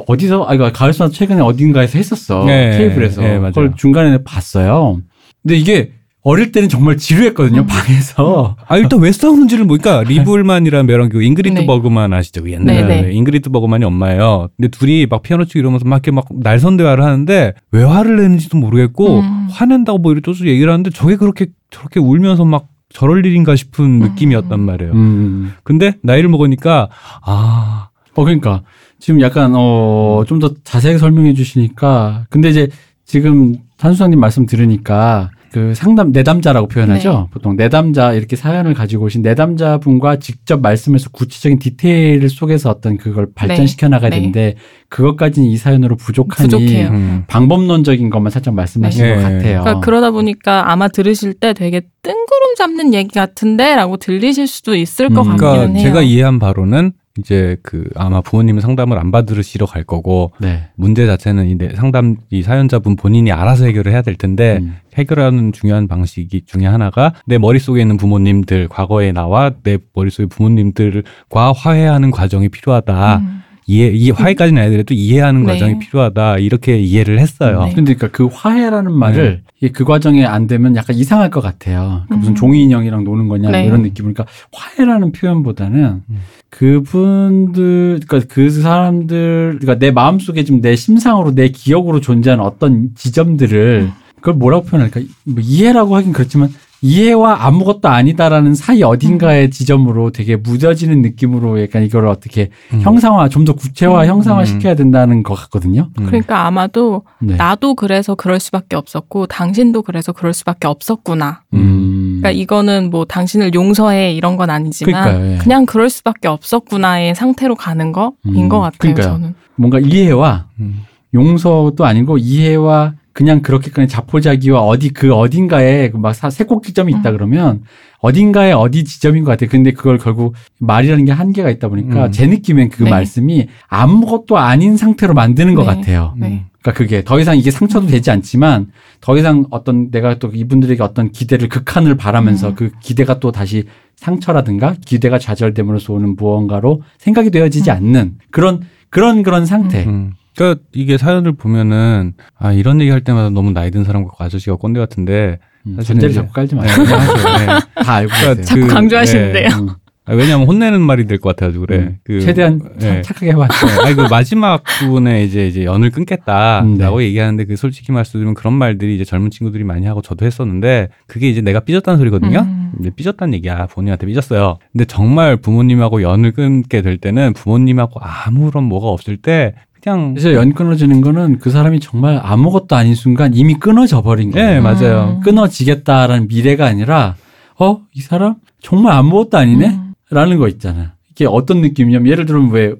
어디서 아 이거 가을 소나타 최근에 어딘가에서 했었어. 네, 케이블에서. 네, 맞아요. 그걸 중간에 봤어요. 근데 이게 어릴 때는 정말 지루했거든요. 음. 방에서. 아 일단 왜 싸우는지를 모르니까 리브 울만이라는 배우랑 그 잉그리드 네. 버그만 아시죠? 그 옛날에 네, 네. 잉그리드 버그만이 엄마예요. 근데 둘이 막 피아노 치고 이러면서 막 이렇게 막 날선 대화를 하는데 왜 화를 내는지도 모르겠고 음. 화낸다고 뭐 이렇게 얘기를 하는데 저게 그렇게 저렇게 울면서 막 저럴 일인가 싶은 음. 느낌이었단 말이에요. 음. 근데 나이를 먹으니까 아 어, 그러니까. 지금 약간, 어, 좀 더 자세하게 설명해 주시니까. 근데 이제 지금 산수장님 말씀 들으니까 그 상담, 내담자라고 표현하죠. 네. 보통 내담자 이렇게 사연을 가지고 오신 내담자분과 직접 말씀해서 구체적인 디테일 속에서 어떤 그걸 발전시켜 나가야 네. 되는데 그것까지는 이 사연으로 부족하니 부족해요. 음. 방법론적인 것만 살짝 말씀하신 네. 것 같아요. 그러니까 그러다 보니까 아마 들으실 때 되게 뜬구름 잡는 얘기 같은데라고 들리실 수도 있을 것 음. 같기는 그러니까 해요. 제가 이해한 바로는 이제 그 아마 부모님은 상담을 안 받으시러 갈 거고 네. 문제 자체는 이 내- 상담 이 사연자분 본인이 알아서 해결을 해야 될 텐데 음. 해결하는 중요한 방식이 중에 하나가 내 머릿속에 있는 부모님들 과거의 나와 내 머릿속의 부모님들과 화해하는 과정이 필요하다. 음. 이해 이 화해까지는 아니더라도 이해하는 네. 과정이 필요하다. 이렇게 이해를 했어요. 네. 근데 그러니까 그 화해라는 말을 이게 그 과정에 안 되면 약간 이상할 것 같아요. 그 무슨 음. 종이 인형이랑 노는 거냐 네. 이런 느낌. 그러니까 화해라는 표현보다는 음. 그분들, 그러니까 그 사람들, 그러니까 내 마음 속에 좀내 심상으로 내 기억으로 존재하는 어떤 지점들을 그걸 뭐라고 표현할까? 뭐 이해라고 하긴 그렇지만 이해와 아무것도 아니다라는 사이 어딘가의 지점으로 되게 무뎌지는 느낌으로 약간 이걸 어떻게 음. 형상화, 좀 더 구체화, 음. 형상화 시켜야 된다는 것 같거든요. 음. 그러니까 아마도 네. 나도 그래서 그럴 수밖에 없었고 당신도 그래서 그럴 수밖에 없었구나. 음. 그러니까 이거는 뭐 당신을 용서해 이런 건 아니지만 그러니까요, 예. 그냥 그럴 수밖에 없었구나의 상태로 가는 거인 음, 것 같아요. 그러니까요. 저는. 뭔가 이해와 음. 용서도 아니고 이해와 그냥 그렇게까지 자포자기와 어디 그 어딘가에 막 사- 세곡지점이 있다 음. 그러면 어딘가에 어디 지점인 것 같아요. 근데 그걸 결국 말이라는 게 한계가 있다 보니까 음. 제 느낌엔 그 네. 말씀이 아무것도 아닌 상태로 만드는 것 네. 같아요. 네. 그러니까 그게 더 이상 이게 상처도 되지 않지만 더 이상 어떤 내가 또 이분들에게 어떤 기대를 극한을 바라면서 음. 그 기대가 또 다시 상처라든가 기대가 좌절됨으로써 오는 무언가로 생각이 되어지지 음. 않는 그런 그런 그런 상태. 음. 그러니까 이게 사연을 보면은 아 이런 얘기 할 때마다 너무 나이 든 사람 같고 아저씨가 꼰대 같은데 음, 전제를 이제- 자꾸 깔지 네, 마세요. 네. 다 알고 그러니까 있어요. 자꾸 그- 강조하시는데요. 음, 아, 왜냐하면 혼내는 말이 될 것 같아가지고 그래. 음. 그, 최대한 착- 네. 착하게 해봤죠. 네, 아니 그 마지막 부분에 이제 이제 연을 끊겠다라고 음, 네. 얘기하는데 그 솔직히 말씀드리면 그런 말들이 이제 젊은 친구들이 많이 하고 저도 했었는데 그게 이제 내가 삐졌다는 소리거든요. 음. 이제 삐졌다는 얘기야. 부모님한테 삐졌어요. 근데 정말 부모님하고 연을 끊게 될 때는 부모님하고 아무런 뭐가 없을 때 그냥 그래서 연 끊어지는 거는 그 사람이 정말 아무것도 아닌 순간 이미 끊어져 버린 거예요. 네 맞아요. 음. 끊어지겠다라는 미래가 아니라 어 이 사람 정말 아무것도 아니네 음. 라는 거 있잖아. 이게 어떤 느낌이냐면 예를 들면 왜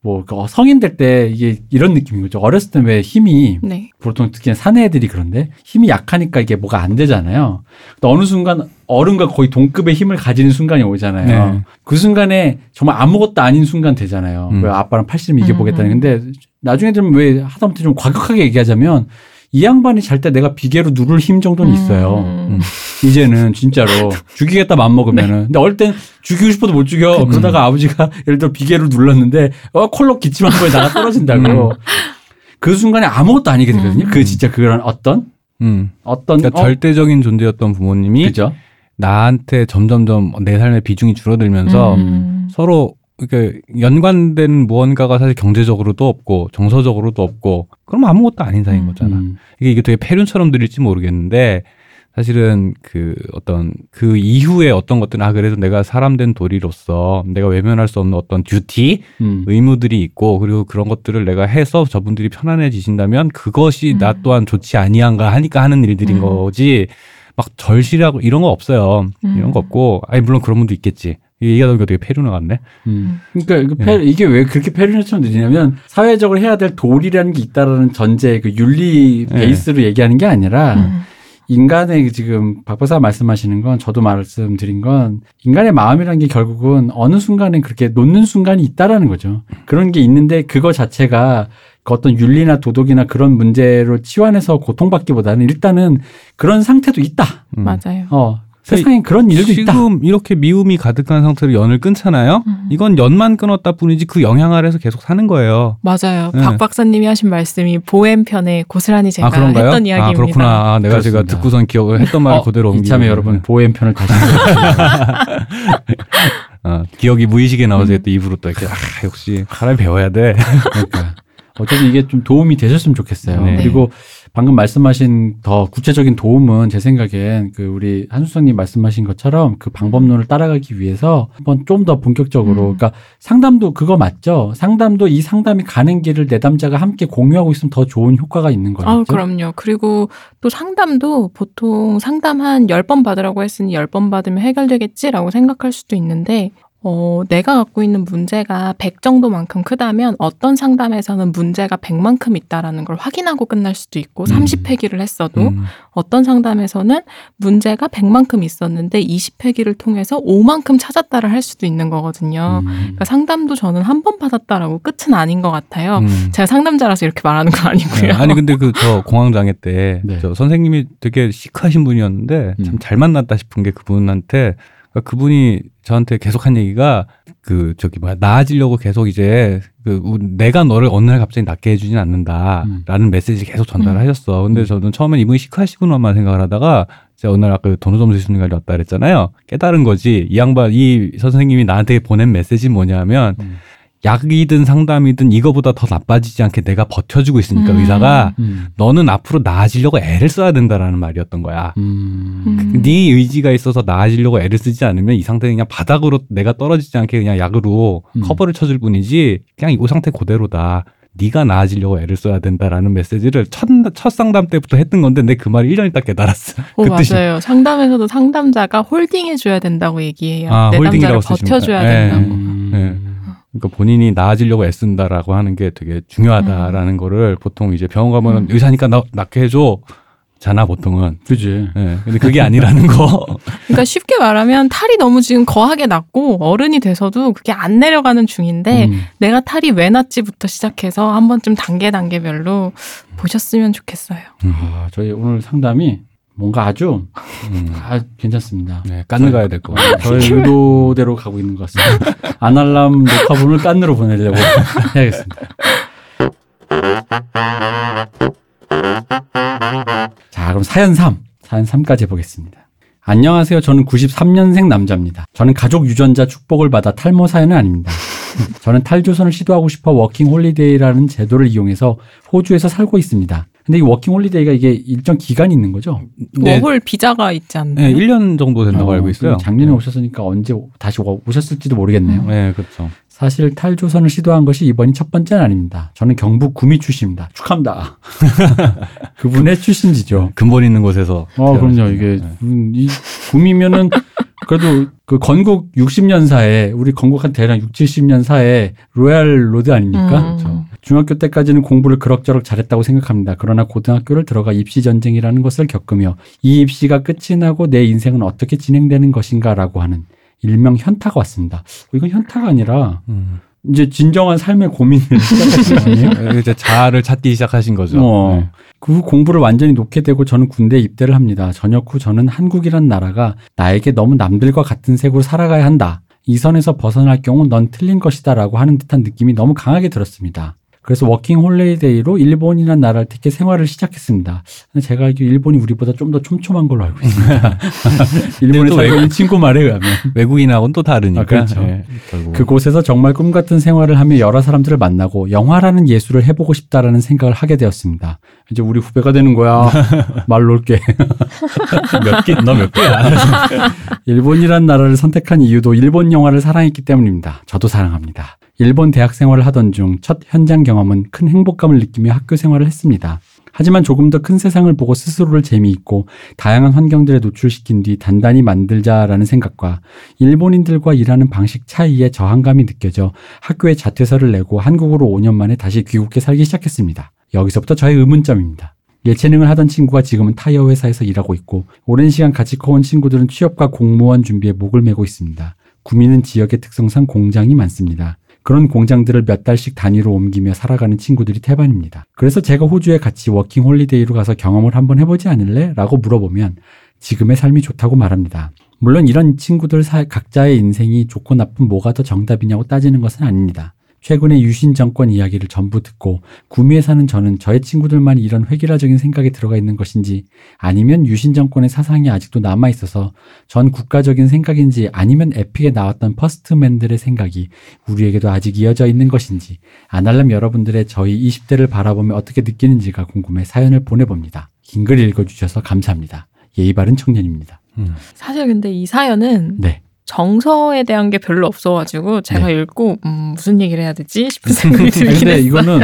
뭐 성인 될 때 이게 이런 느낌인 거죠. 어렸을 때 왜 힘이 네. 보통 특히 사내 애들이 그런데 힘이 약하니까 이게 뭐가 안 되잖아요. 어느 순간 어른과 거의 동급의 힘을 가지는 순간이 오잖아요. 네. 그 순간에 정말 아무것도 아닌 순간 되잖아요. 음. 왜 아빠랑 팔씨름 이겨보겠다는. 음. 근데 나중에 되면 왜 하다못해 좀 과격하게 얘기하자면 이 양반이 잘 때 내가 비계로 누를 힘 정도는 있어요. 음. 이제는 진짜로 죽이겠다 맘 먹으면은. 근데 어릴 땐 죽이고 싶어도 못 죽여. 음. 그러다가 아버지가 예를 들어 비계로 눌렀는데 어 콜록 기침한 거에 나가 떨어진다고. 음. 그 순간에 아무것도 아니게 되거든요. 음. 그 진짜 그런 어떤 음. 어떤 그러니까 어, 절대적인 존재였던 부모님이 그죠? 나한테 점점점 내 삶의 비중이 줄어들면서 음. 서로 이렇게 연관된 무언가가 사실 경제적으로도 없고 정서적으로도 없고 그럼 아무것도 아닌 사이인 음. 거잖아. 음. 이게 이게 되게 폐륜처럼 들릴지 모르겠는데 사실은 그 어떤 그 이후에 어떤 것들은 아 그래도 내가 사람 된 도리로서 내가 외면할 수 없는 어떤 듀티 음. 의무들이 있고 그리고 그런 것들을 내가 해서 저분들이 편안해지신다면 그것이 나 음. 또한 좋지 아니한가 하니까 하는 일들인 음. 거지 막 절실하고 이런 거 없어요 이런 음. 거 없고 아니 물론 그런 분도 있겠지 얘기하다 보니까 되게 폐륜화 같네 음. 그러니까 이거 예. 페, 이게 왜 그렇게 페르네처럼 들리냐면 사회적으로 해야 될 도리라는 게 있다라는 전제 그 윤리 예. 베이스로 얘기하는 게 아니라 음. 인간의 지금 박 박사 말씀하시는 건 저도 말씀드린 건 인간의 마음이라는 게 결국은 어느 순간에 그렇게 놓는 순간이 있다라는 거죠. 그런 게 있는데 그거 자체가 그 어떤 윤리나 도덕이나 그런 문제로 치환해서 고통받기보다는 일단은 그런 상태도 있다. 음. 맞아요. 어, 세상에 그런 일도 있다. 지금 이렇게 미움이 가득한 상태로 연을 끊잖아요 음. 이건 연만 끊었다 뿐이지 그 영향 아래서 계속 사는 거예요 맞아요. 네. 박 박사님이 하신 말씀이 보엠 편에 고스란히 제가 아? 했던 아 이야기입니다. 그렇구나 아, 내가 제가 그렇습니다. 듣고선 기억을 했던 말을 어, 그대로 옮기고 이참에 여러분 보엠 편을 다시 어, 기억이 무의식에 나와서 음. 또 입으로 또 이렇게 아 역시 사람이 배워야 돼. 그러니까 어쨌든 이게 좀 도움이 되셨으면 좋겠어요. 네. 그리고 방금 말씀하신 더 구체적인 도움은 제 생각엔 그 우리 한수성님 말씀하신 것처럼 그 방법론을 따라가기 위해서 한번 좀 더 본격적으로 음. 그러니까 상담도 그거 맞죠? 상담도 이 상담이 가는 길을 내담자가 함께 공유하고 있으면 더 좋은 효과가 있는 거죠. 아, 그럼요. 그리고 또 상담도 보통 상담 한 10번 받으라고 했으니 10번 받으면 해결되겠지라고 생각할 수도 있는데, 어, 내가 갖고 있는 문제가 100 정도만큼 크다면 어떤 상담에서는 문제가 100만큼 있다라는 걸 확인하고 끝날 수도 있고, 음. 30회기를 했어도 음. 어떤 상담에서는 문제가 100만큼 있었는데 20회기를 통해서 5만큼 찾았다를 할 수도 있는 거거든요. 음. 그러니까 상담도 저는 한 번 받았다라고 끝은 아닌 것 같아요. 음. 제가 상담자라서 이렇게 말하는 건 아니고요. 네, 아니 근데 그 저 공황장애 때 네. 저 선생님이 되게 시크하신 분이었는데 음. 참잘 만났다 싶은 게 그분한테 그러니까 그분이 저한테 계속 한 얘기가 그 저기 뭐야 나아지려고 계속 이제 그 우- 내가 너를 어느 날 갑자기 낫게 해주진 않는다라는 메시지를 계속 전달을 음. 하셨어. 근데 저는 처음엔 이분이 시크하시구나만 생각을 하다가 제가 어느 날 아까 도노점 스님까지 왔다 그랬잖아요. 깨달은 거지. 이 양반 이 선생님이 나한테 보낸 메시지 뭐냐면 음. 약이든 상담이든 이거보다 더 나빠지지 않게 내가 버텨주고 있으니까 음. 의사가 음. 너는 앞으로 나아지려고 애를 써야 된다라는 말이었던 거야. 음. 음. 네 의지가 있어서 나아지려고 애를 쓰지 않으면 이 상태는 그냥 바닥으로 내가 떨어지지 않게 그냥 약으로 음. 커버를 쳐줄 뿐이지 그냥 이 상태 그대로다. 네가 나아지려고 애를 써야 된다라는 메시지를 첫, 첫 상담 때부터 했던 건데 내 그 말을 1년 있다 깨달았어. 오, 그 뜻이. 맞아요. 상담에서도 상담자가 홀딩해줘야 된다고 얘기해요. 아, 내담자를 홀딩이라고 쓰십니까? 버텨줘야 예. 된다고. 음. 그러니까 본인이 나아지려고 애쓴다라고 하는 게 되게 중요하다라는 거를 보통 이제 병원 가면은 음. 의사니까 나 낫게 해줘. 잖아 보통은. 그지. 예. 근데 그게 아니라는 거. 그러니까 쉽게 말하면 탈이 너무 지금 거하게 났고 어른이 돼서도 그게 안 내려가는 중인데 음. 내가 탈이 왜 났지부터 시작해서 한 번쯤 단계 단계별로 보셨으면 좋겠어요. 아, 저희 오늘 상담이 뭔가 아주 음. 아, 괜찮습니다. 네, 깐느 가야 될 거. 어, 저의 의도대로 가고 있는 것 같습니다. 아날람 녹화본을 깐느로 보내려고 해야겠습니다. 자, 그럼 사연 3. 사연 3까지 해보겠습니다. 안녕하세요. 저는 93년생 남자입니다. 저는 가족 유전자 축복을 받아 탈모 사연은 아닙니다. 저는 탈조선을 시도하고 싶어 워킹 홀리데이라는 제도를 이용해서 호주에서 살고 있습니다. 근데 이 워킹 홀리데이가 이게 일정 기간이 있는 거죠? 네, 워홀 비자가 있지 않나요? 네, 1년 정도 된다고 어, 알고 있어요. 작년에 오셨으니까 언제 다시 오- 오셨을지도 모르겠네요. 네, 그렇죠. 사실 탈조선을 시도한 것이 이번이 첫 번째는 아닙니다. 저는 경북 구미 출신입니다. 축하합니다. 그분의 출신지죠. 근본 있는 곳에서. 어, 그럼요. 이게 음, 이 구미면은 그래도 그 건국 60년사에 우리 건국 한 대략 6, 70년사에 royal road 아닙니까? 음. 중학교 때까지는 공부를 그럭저럭 잘했다고 생각합니다. 그러나 고등학교를 들어가 입시 전쟁이라는 것을 겪으며 이 입시가 끝이 나고 내 인생은 어떻게 진행되는 것인가라고 하는 일명 현타가 왔습니다. 어, 이건 현타가 아니라 음. 이제 진정한 삶의 고민을 시작하신 거 아니에요? 이제 자아를 찾기 시작하신 거죠. 어. 네. 그후 공부를 완전히 놓게 되고 저는 군대에 입대를 합니다. 전역 후 저는 한국이란 나라가 나에게 너무 남들과 같은 색으로 살아가야 한다. 이 선에서 벗어날 경우 넌 틀린 것이다라고 하는 듯한 느낌이 너무 강하게 들었습니다. 그래서 워킹 홀리데이로 일본이라는 나라를 택해 생활을 시작했습니다. 제가 알기로 일본이 우리보다 좀 더 촘촘한 걸로 알고 있습니다. 일본에 또 살고 외국- 있는 친구 말에 의하면. 외국인하고는 또 다르니까. 아, 그렇죠. 예, 결국. 그곳에서 정말 꿈 같은 생활을 하며 여러 사람들을 만나고 영화라는 예술을 해보고 싶다라는 생각을 하게 되었습니다. 이제 우리 후배가 되는 거야. 말 놓을게. 몇 기, 너 몇 기야? 일본이란 나라를 선택한 이유도 일본 영화를 사랑했기 때문입니다. 저도 사랑합니다. 일본 대학 생활을 하던 중 첫 현장 경험은 큰 행복감을 느끼며 학교 생활을 했습니다. 하지만 조금 더 큰 세상을 보고 스스로를 재미있고 다양한 환경들에 노출시킨 뒤 단단히 만들자라는 생각과 일본인들과 일하는 방식 차이에 저항감이 느껴져 학교에 자퇴서를 내고 한국으로 5년 만에 다시 귀국해 살기 시작했습니다. 여기서부터 저의 의문점입니다. 예체능을 하던 친구가 지금은 타이어 회사에서 일하고 있고 오랜 시간 같이 커온 친구들은 취업과 공무원 준비에 목을 메고 있습니다. 구미는 지역의 특성상 공장이 많습니다. 그런 공장들을 몇 달씩 단위로 옮기며 살아가는 친구들이 태반입니다. 그래서 제가 호주에 같이 워킹 홀리데이로 가서 경험을 한번 해보지 않을래? 라고 물어보면 지금의 삶이 좋다고 말합니다. 물론 이런 친구들 사- 각자의 인생이 좋고 나쁜 뭐가 더 정답이냐고 따지는 것은 아닙니다. 최근에 유신 정권 이야기를 전부 듣고 구미에 사는 저는 저의 친구들만 이런 획일화적인 생각에 들어가 있는 것인지 아니면 유신 정권의 사상이 아직도 남아 있어서 전 국가적인 생각인지 아니면 에픽에 나왔던 퍼스트맨들의 생각이 우리에게도 아직 이어져 있는 것인지 아날람 여러분들의 저희 20대를 바라보며 어떻게 느끼는지가 궁금해 사연을 보내봅니다. 긴 글 읽어주셔서 감사합니다. 예의 바른 청년입니다. 음. 사실 근데 이 사연은 네. 정서에 대한 게 별로 없어가지고 제가 네. 읽고 음, 무슨 얘기를 해야 되지 싶은 생각이 들긴 근데 했어요. 이거는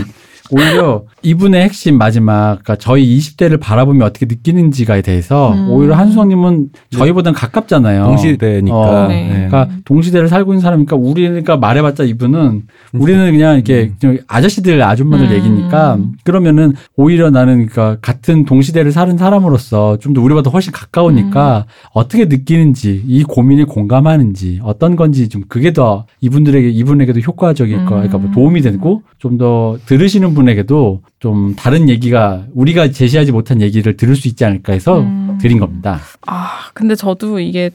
오히려 이분의 핵심 마지막, 그러니까 저희 20대를 바라보며 어떻게 느끼는지가에 대해서 음. 오히려 한수성님은 저희보다는 가깝잖아요. 동시대니까. 어, 네. 그러니까 동시대를 살고 있는 사람이니까 우리가 말해봤자 이분은 우리는 그냥 이렇게 좀 아저씨들 아줌마들 음. 얘기니까 그러면은 오히려 나는 그러니까 같은 동시대를 사는 사람으로서 좀 더 우리보다 훨씬 가까우니까 어떻게 느끼는지 이 고민에 공감하는지 어떤 건지 좀 그게 더 이분들에게 이분에게도 효과적일 거 그러니까 뭐 음. 도움이 되고 좀 더 들으시는 분에게도 좀 다른 얘기가 우리가 제시하지 못한 얘기를 들을 수 있지 않을까 해서 음. 드린 겁니다. 아 근데 저도 이게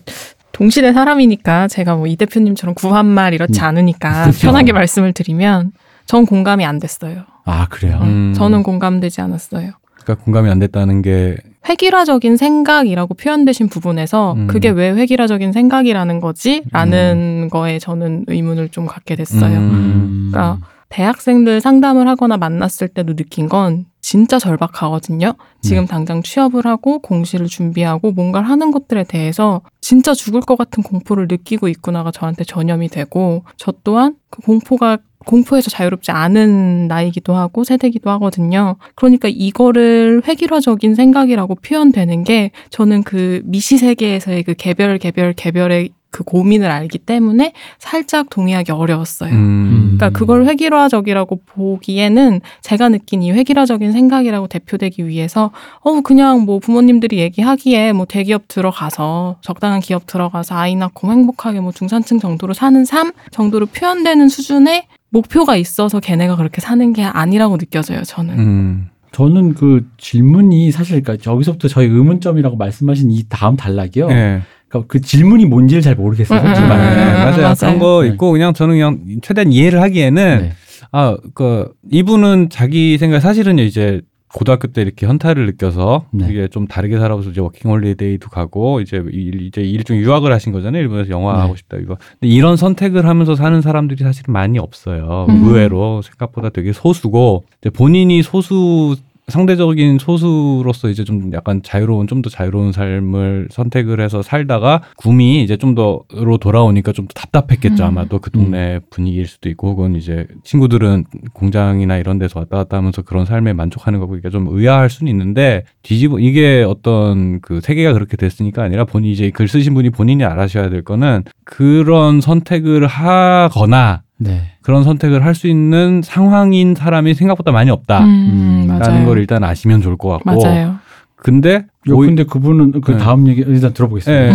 동시대 사람이니까 제가 뭐 이 대표님처럼 구한 말 이렇지 음. 않으니까 그쵸. 편하게 말씀을 드리면 전 공감이 안 됐어요. 아 그래요. 음. 저는 공감되지 않았어요. 그러니까 공감이 안 됐다는 게 획일화적인 생각이라고 표현되신 부분에서 음. 그게 왜 획일화적인 생각이라는 거지? 라는 거에 저는 의문을 좀 갖게 됐어요. 음. 그러니까 대학생들 상담을 하거나 만났을 때도 느낀 건 진짜 절박하거든요. 지금 네. 당장 취업을 하고 공시를 준비하고 뭔가를 하는 것들에 대해서 진짜 죽을 것 같은 공포를 느끼고 있구나가 저한테 전염이 되고 저 또한 그 공포가 공포에서 자유롭지 않은 나이기도 하고 세대기도 하거든요. 그러니까 이거를 획일화적인 생각이라고 표현되는 게 저는 그 미시 세계에서의 그 개별 개별 개별의 그 고민을 알기 때문에 살짝 동의하기 어려웠어요. 음. 그러니까 그걸 획일화적이라고 보기에는 제가 느낀 이 획일화적인 생각이라고 대표되기 위해서 어 그냥 뭐 부모님들이 얘기하기에 뭐 대기업 들어가서 적당한 기업 들어가서 아이 낳고 행복하게 뭐 중산층 정도로 사는 삶 정도로 표현되는 수준의 목표가 있어서 걔네가 그렇게 사는 게 아니라고 느껴져요 저는. 음. 저는 그 질문이 사실 그러니까 여기서부터 저희 의문점이라고 말씀하신 이 다음 단락이요. 네. 그러니까 그 질문이 뭔지를 잘 모르겠어요. 음, 솔직히 음, 네, 말하면. 음, 맞아요. 맞아요. 그런 거 네. 있고 그냥 저는 그냥 최대한 이해를 하기에는 네. 아, 그 이분은 자기 생각 사실은 이제 고등학교 때 이렇게 현타를 느껴서 네. 이게 좀 다르게 살아서 이제 워킹 홀리데이도 가고 이제 일, 이제 일종 유학을 하신 거잖아요. 일본에서 영화 네. 하고 싶다 이거. 근데 이런 선택을 하면서 사는 사람들이 사실은 많이 없어요. 음. 의외로 생각보다 되게 소수고 이제 본인이 소수 상대적인 소수로서 이제 좀 약간 자유로운 좀 더 자유로운 삶을 선택을 해서 살다가 굼이 이제 좀 더로 돌아오니까 좀 더 답답했겠죠 음. 아마도 그 동네 분위기일 수도 있고 혹은 이제 친구들은 공장이나 이런 데서 왔다 갔다 하면서 그런 삶에 만족하는 거 보니까 좀 의아할 수는 있는데 뒤집어 이게 어떤 그 세계가 그렇게 됐으니까 아니라 본인 이제 글 쓰신 분이 본인이 알아셔야 될 거는 그런 선택을 하거나 네. 그런 선택을 할 수 있는 상황인 사람이 생각보다 많이 없다. 음, 라는. 걸 일단 아시면 좋을 것 같고. 맞아요. 근데 요 근데 그분은 그 네. 다음 얘기 일단 예, 들어보겠습니다. 예,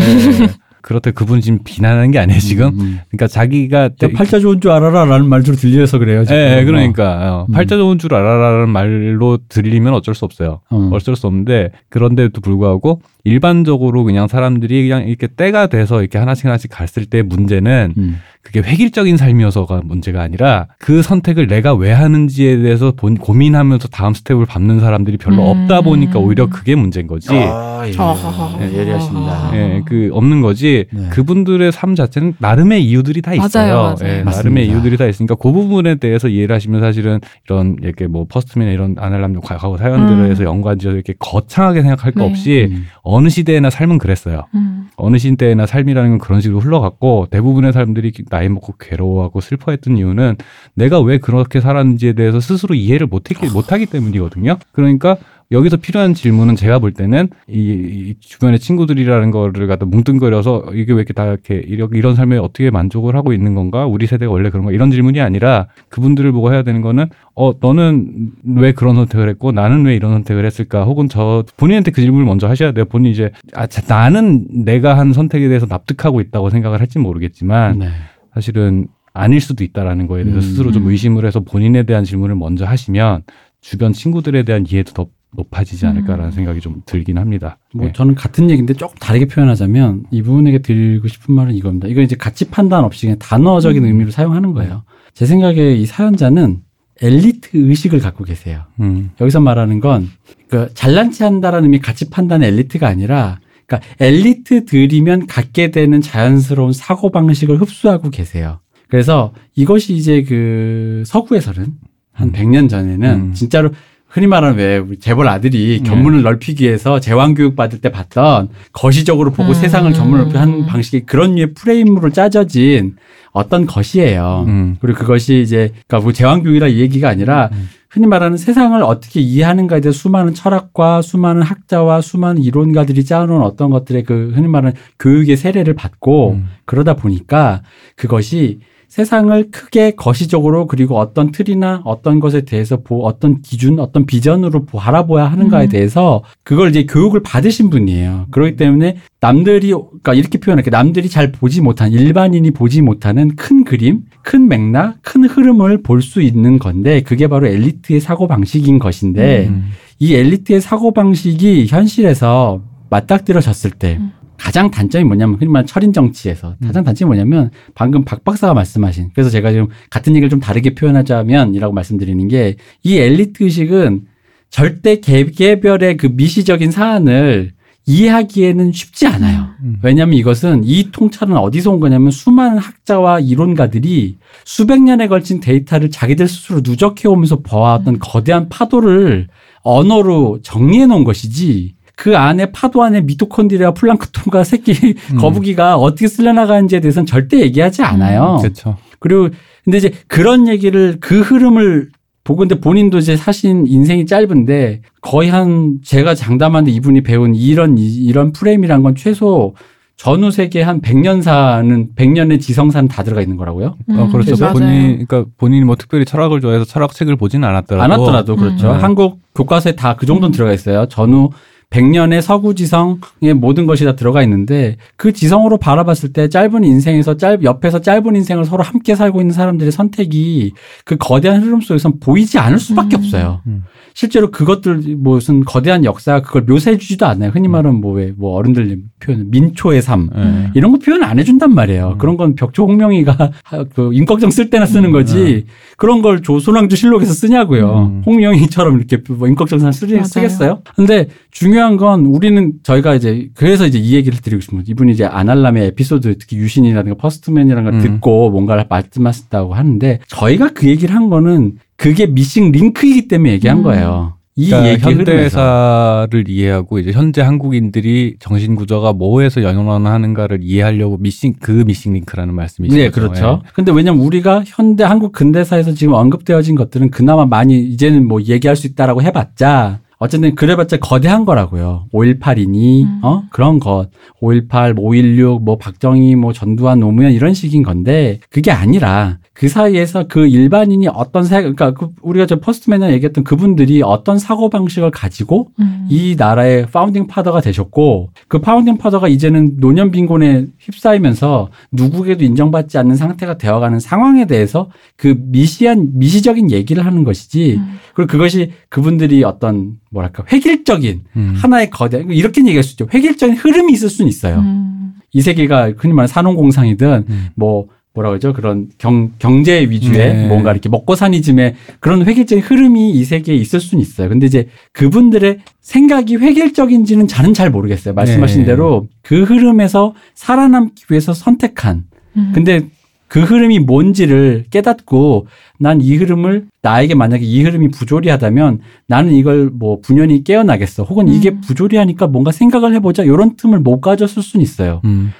예. 그렇다 그분 지금 비난하는 게 아니에요 지금. 음, 음. 그러니까 자기가 야, 팔자 좋은 줄 알아라라는 말로 들려서 그래요. 지금. 예, 예, 그러니까 어, 음. 팔자 좋은 줄 알아라는 말로 들리면 어쩔 수 없어요. 어. 어쩔 수 없는데 그런데도 불구하고 일반적으로 그냥 사람들이 그냥 이렇게 때가 돼서 이렇게 하나씩 하나씩 갔을 때 문제는 음. 그게 획일적인 삶이어서가 문제가 아니라 그 선택을 내가 왜 하는지에 대해서 본, 고민하면서 다음 스텝을 밟는 사람들이 별로 음. 없다 보니까 오히려 그게 문제인 거지. 아, 예. 예, 예리하십니다. 예, 그 없는 거지. 네. 그분들의 삶 자체는 나름의 이유들이 다 있어요. 맞아요, 맞아요. 예. 나름의 이유들이 다 있으니까 그 부분에 대해서 이해를 하시면 사실은 이런 이렇게 뭐 퍼스트맨 이런 아날람 과거 사연들에 음. 해서 연관지어서 이렇게 거창하게 생각할 거 네. 없이 음. 어느 시대에나 삶은 그랬어요. 음. 어느 시대에나 삶이라는 건 그런 식으로 흘러갔고 대부분의 사람들이 나이 먹고 괴로워하고 슬퍼했던 이유는 내가 왜 그렇게 살았는지에 대해서 스스로 이해를 못했기 못하기 때문이거든요. 그러니까 여기서 필요한 질문은 제가 볼 때는 이, 이 주변의 친구들이라는 거를 갖다 뭉뚱거려서 이게 왜 이렇게 다 이렇게 이런, 이런 삶에 어떻게 만족을 하고 있는 건가? 우리 세대가 원래 그런 거 이런 질문이 아니라 그분들을 보고 해야 되는 거는 어 너는 왜 그런 선택을 했고 나는 왜 이런 선택을 했을까? 혹은 저 본인한테 그 질문을 먼저 하셔야 돼요. 본인 이제 아 자, 나는 내가 한 선택에 대해서 납득하고 있다고 생각을 할지 모르겠지만 네. 사실은 아닐 수도 있다라는 거에 대해서 음. 스스로 좀 의심을 해서 본인에 대한 질문을 먼저 하시면 주변 친구들에 대한 이해도 더 높아지지 않을까라는 음. 생각이 좀 들긴 합니다. 뭐 예. 저는 같은 얘기인데 조금 다르게 표현하자면 이분에게 드리고 싶은 말은 이겁니다. 이거 이제 가치 판단 없이 그냥 단어적인 음. 의미로 사용하는 거예요. 제 생각에 이 사연자는 엘리트 의식을 갖고 계세요. 음. 여기서 말하는 건, 그, 잘난 체 한다라는 의미 가치 판단의 엘리트가 아니라, 그러니까 엘리트들이면 갖게 되는 자연스러운 사고 방식을 흡수하고 계세요. 그래서 이것이 이제 그 서구에서는 한 음. 100년 전에는 음. 진짜로 흔히 말하는 왜 우리 재벌 아들이 네. 견문을 넓히기 위해서 제왕 교육 받을 때 봤던 거시적으로 보고 음. 세상을 견문을 넓히 하는 방식이 그런 류의 프레임으로 짜져진 어떤 것이에요. 음. 그리고 그것이 이제 그러니까 뭐 제왕 교육이라 이 얘기가 아니라 음. 흔히 말하는 세상을 어떻게 이해하는가에 대해서 수많은 철학과 수많은 학자와 수많은 이론가들이 짜놓은 어떤 것들의 그 흔히 말하는 교육의 세례를 받고 음. 그러다 보니까 그것이 세상을 크게 거시적으로 그리고 어떤 틀이나 어떤 것에 대해서 보 어떤 기준 어떤 비전으로 바라보야 하는가에 음. 대해서 그걸 이제 교육을 받으신 분이에요. 그렇기 때문에 남들이 그러니까 이렇게 표현할게 남들이 잘 보지 못한 일반인이 보지 못하는 큰 그림, 큰 맥락, 큰 흐름을 볼 수 있는 건데 그게 바로 엘리트의 사고 방식인 것인데 음. 이 엘리트의 사고 방식이 현실에서 맞닥뜨려졌을 때 음. 가장 단점이 뭐냐면 흔히 말하는 철인 정치에서 가장 단점이 뭐냐면 방금 박 박사가 말씀하신 그래서 제가 지금 같은 얘기를 좀 다르게 표현하자면이라고 말씀드리는 게 이 엘리트 의식은 절대 개개별의 그 미시적인 사안을 이해하기에는 쉽지 않아요. 음. 왜냐하면 이것은 이 통찰은 어디서 온 거냐면 수많은 학자와 이론가들이 수백 년에 걸친 데이터를 자기들 스스로 누적해 오면서 보아왔던 거대한 파도를 언어로 정리해 놓은 것이지 그 안에 파도 안에 미토콘드리아 플랑크톤과 새끼 음. 거북이가 어떻게 쓸려나가는지에 대해서는 절대 얘기하지 않아요. 그렇죠. 그리고 근데 이제 그런 얘기를 그 흐름을 보고 근데 본인도 이제 사신 인생이 짧은데 거의 한 제가 장담하는데 이분이 배운 이런 이- 이런 프레임이란 건 최소 전후 세계 한 100년 사는 100년의 지성사는 다 들어가 있는 거라고요. 어, 그렇죠. 음, 맞아요. 본인, 그러니까 본인이 뭐 특별히 철학을 좋아해서 철학책을 보지는 않았더라도. 안 왔더라도 그렇죠. 음. 한국 교과서에 다 그 정도는 들어가 있어요. 전후 100년의 서구 지성의 모든 것이 다 들어가 있는데 그 지성으로 바라봤을 때 짧은 인생에서 짧 옆에서 짧은 인생을 서로 함께 살고 있는 사람들의 선택이 그 거대한 흐름 속에선 보이지 않을 수밖에 음. 없어요. 음. 실제로 그것들 무슨 거대한 역사가 그걸 묘사해 주지도 않아요. 흔히 말하는 뭐왜 뭐 어른들 표현 민초의 삶 예. 이런 거 표현 안 해준단 말이에요. 음. 그런 건 벽초 홍명희가 그 임꺽정 쓸 때나 쓰는 거지. 그런 걸 조선왕조 실록에서 쓰냐고요. 음. 홍명희처럼 이렇게 뭐 임꺽정 쓰, 맞아요. 쓰겠어요? 근데 중요 한 건 우리는 저희가 이제 그래서 이제 이 얘기를 드리고 싶은 거죠. 이분이 이제 아날람의 에피소드 특히 유신이라든가 퍼스트맨이라는 걸 음. 듣고 뭔가를 말씀하셨다고 하는데 저희가 그 얘기를 한 거는 그게 missing link이기 때문에 얘기한 음. 거예요. 이 그러니까 얘기 현대사를 이해하고 이제 현재 한국인들이 정신 구조가 뭐에서 연원하는가를 이해하려고 미싱 그 missing link라는 말씀이시죠. 네, 그렇죠. 근데 왜냐면 우리가 현대 한국 근대사에서 지금 언급되어진 것들은 그나마 많이 이제는 뭐 얘기할 수 있다라고 해봤자 어쨌든 그래봤자 거대한 거라고요. 5.18이니 음. 어 그런 것, 5.18, 5.16, 뭐 박정희, 뭐 전두환, 노무현 이런 식인 건데 그게 아니라 그 사이에서 그 일반인이 어떤 사 그러니까 그 우리가 저 퍼스트맨에 얘기했던 그분들이 어떤 사고 방식을 가지고 음. 이 나라의 founding father가 되셨고 그 founding father가 이제는 노년 빈곤에 휩싸이면서 누구에게도 인정받지 않는 상태가 되어가는 상황에 대해서 그 미시한 미시적인 얘기를 하는 것이지 음. 그리고 그것이 그분들이 어떤 뭐랄까 획일적인 음. 하나의 거대 이렇게 얘기할 수 있죠 획일적인 흐름이 있을 수는 있어요 음. 이 세계가 흔히 말하는 산업공상이든 음. 뭐 뭐라 그러죠 그런 경 경제 위주의 네. 뭔가 이렇게 먹고 사니즘의 그런 획일적인 흐름이 이 세계에 있을 수는 있어요. 근데 이제 그분들의 생각이 획일적인지는 저는 잘 모르겠어요. 말씀하신 네. 대로 그 흐름에서 살아남기 위해서 선택한 음. 근데 그 흐름이 뭔지를 깨닫고 난 이 흐름을 나에게 만약에 이 흐름이 부조리하다면 나는 이걸 뭐 분연히 깨어나겠어. 혹은 이게 음. 부조리하니까 뭔가 생각을 해보자. 이런 틈을 못 가졌을 수는 있어요. 음.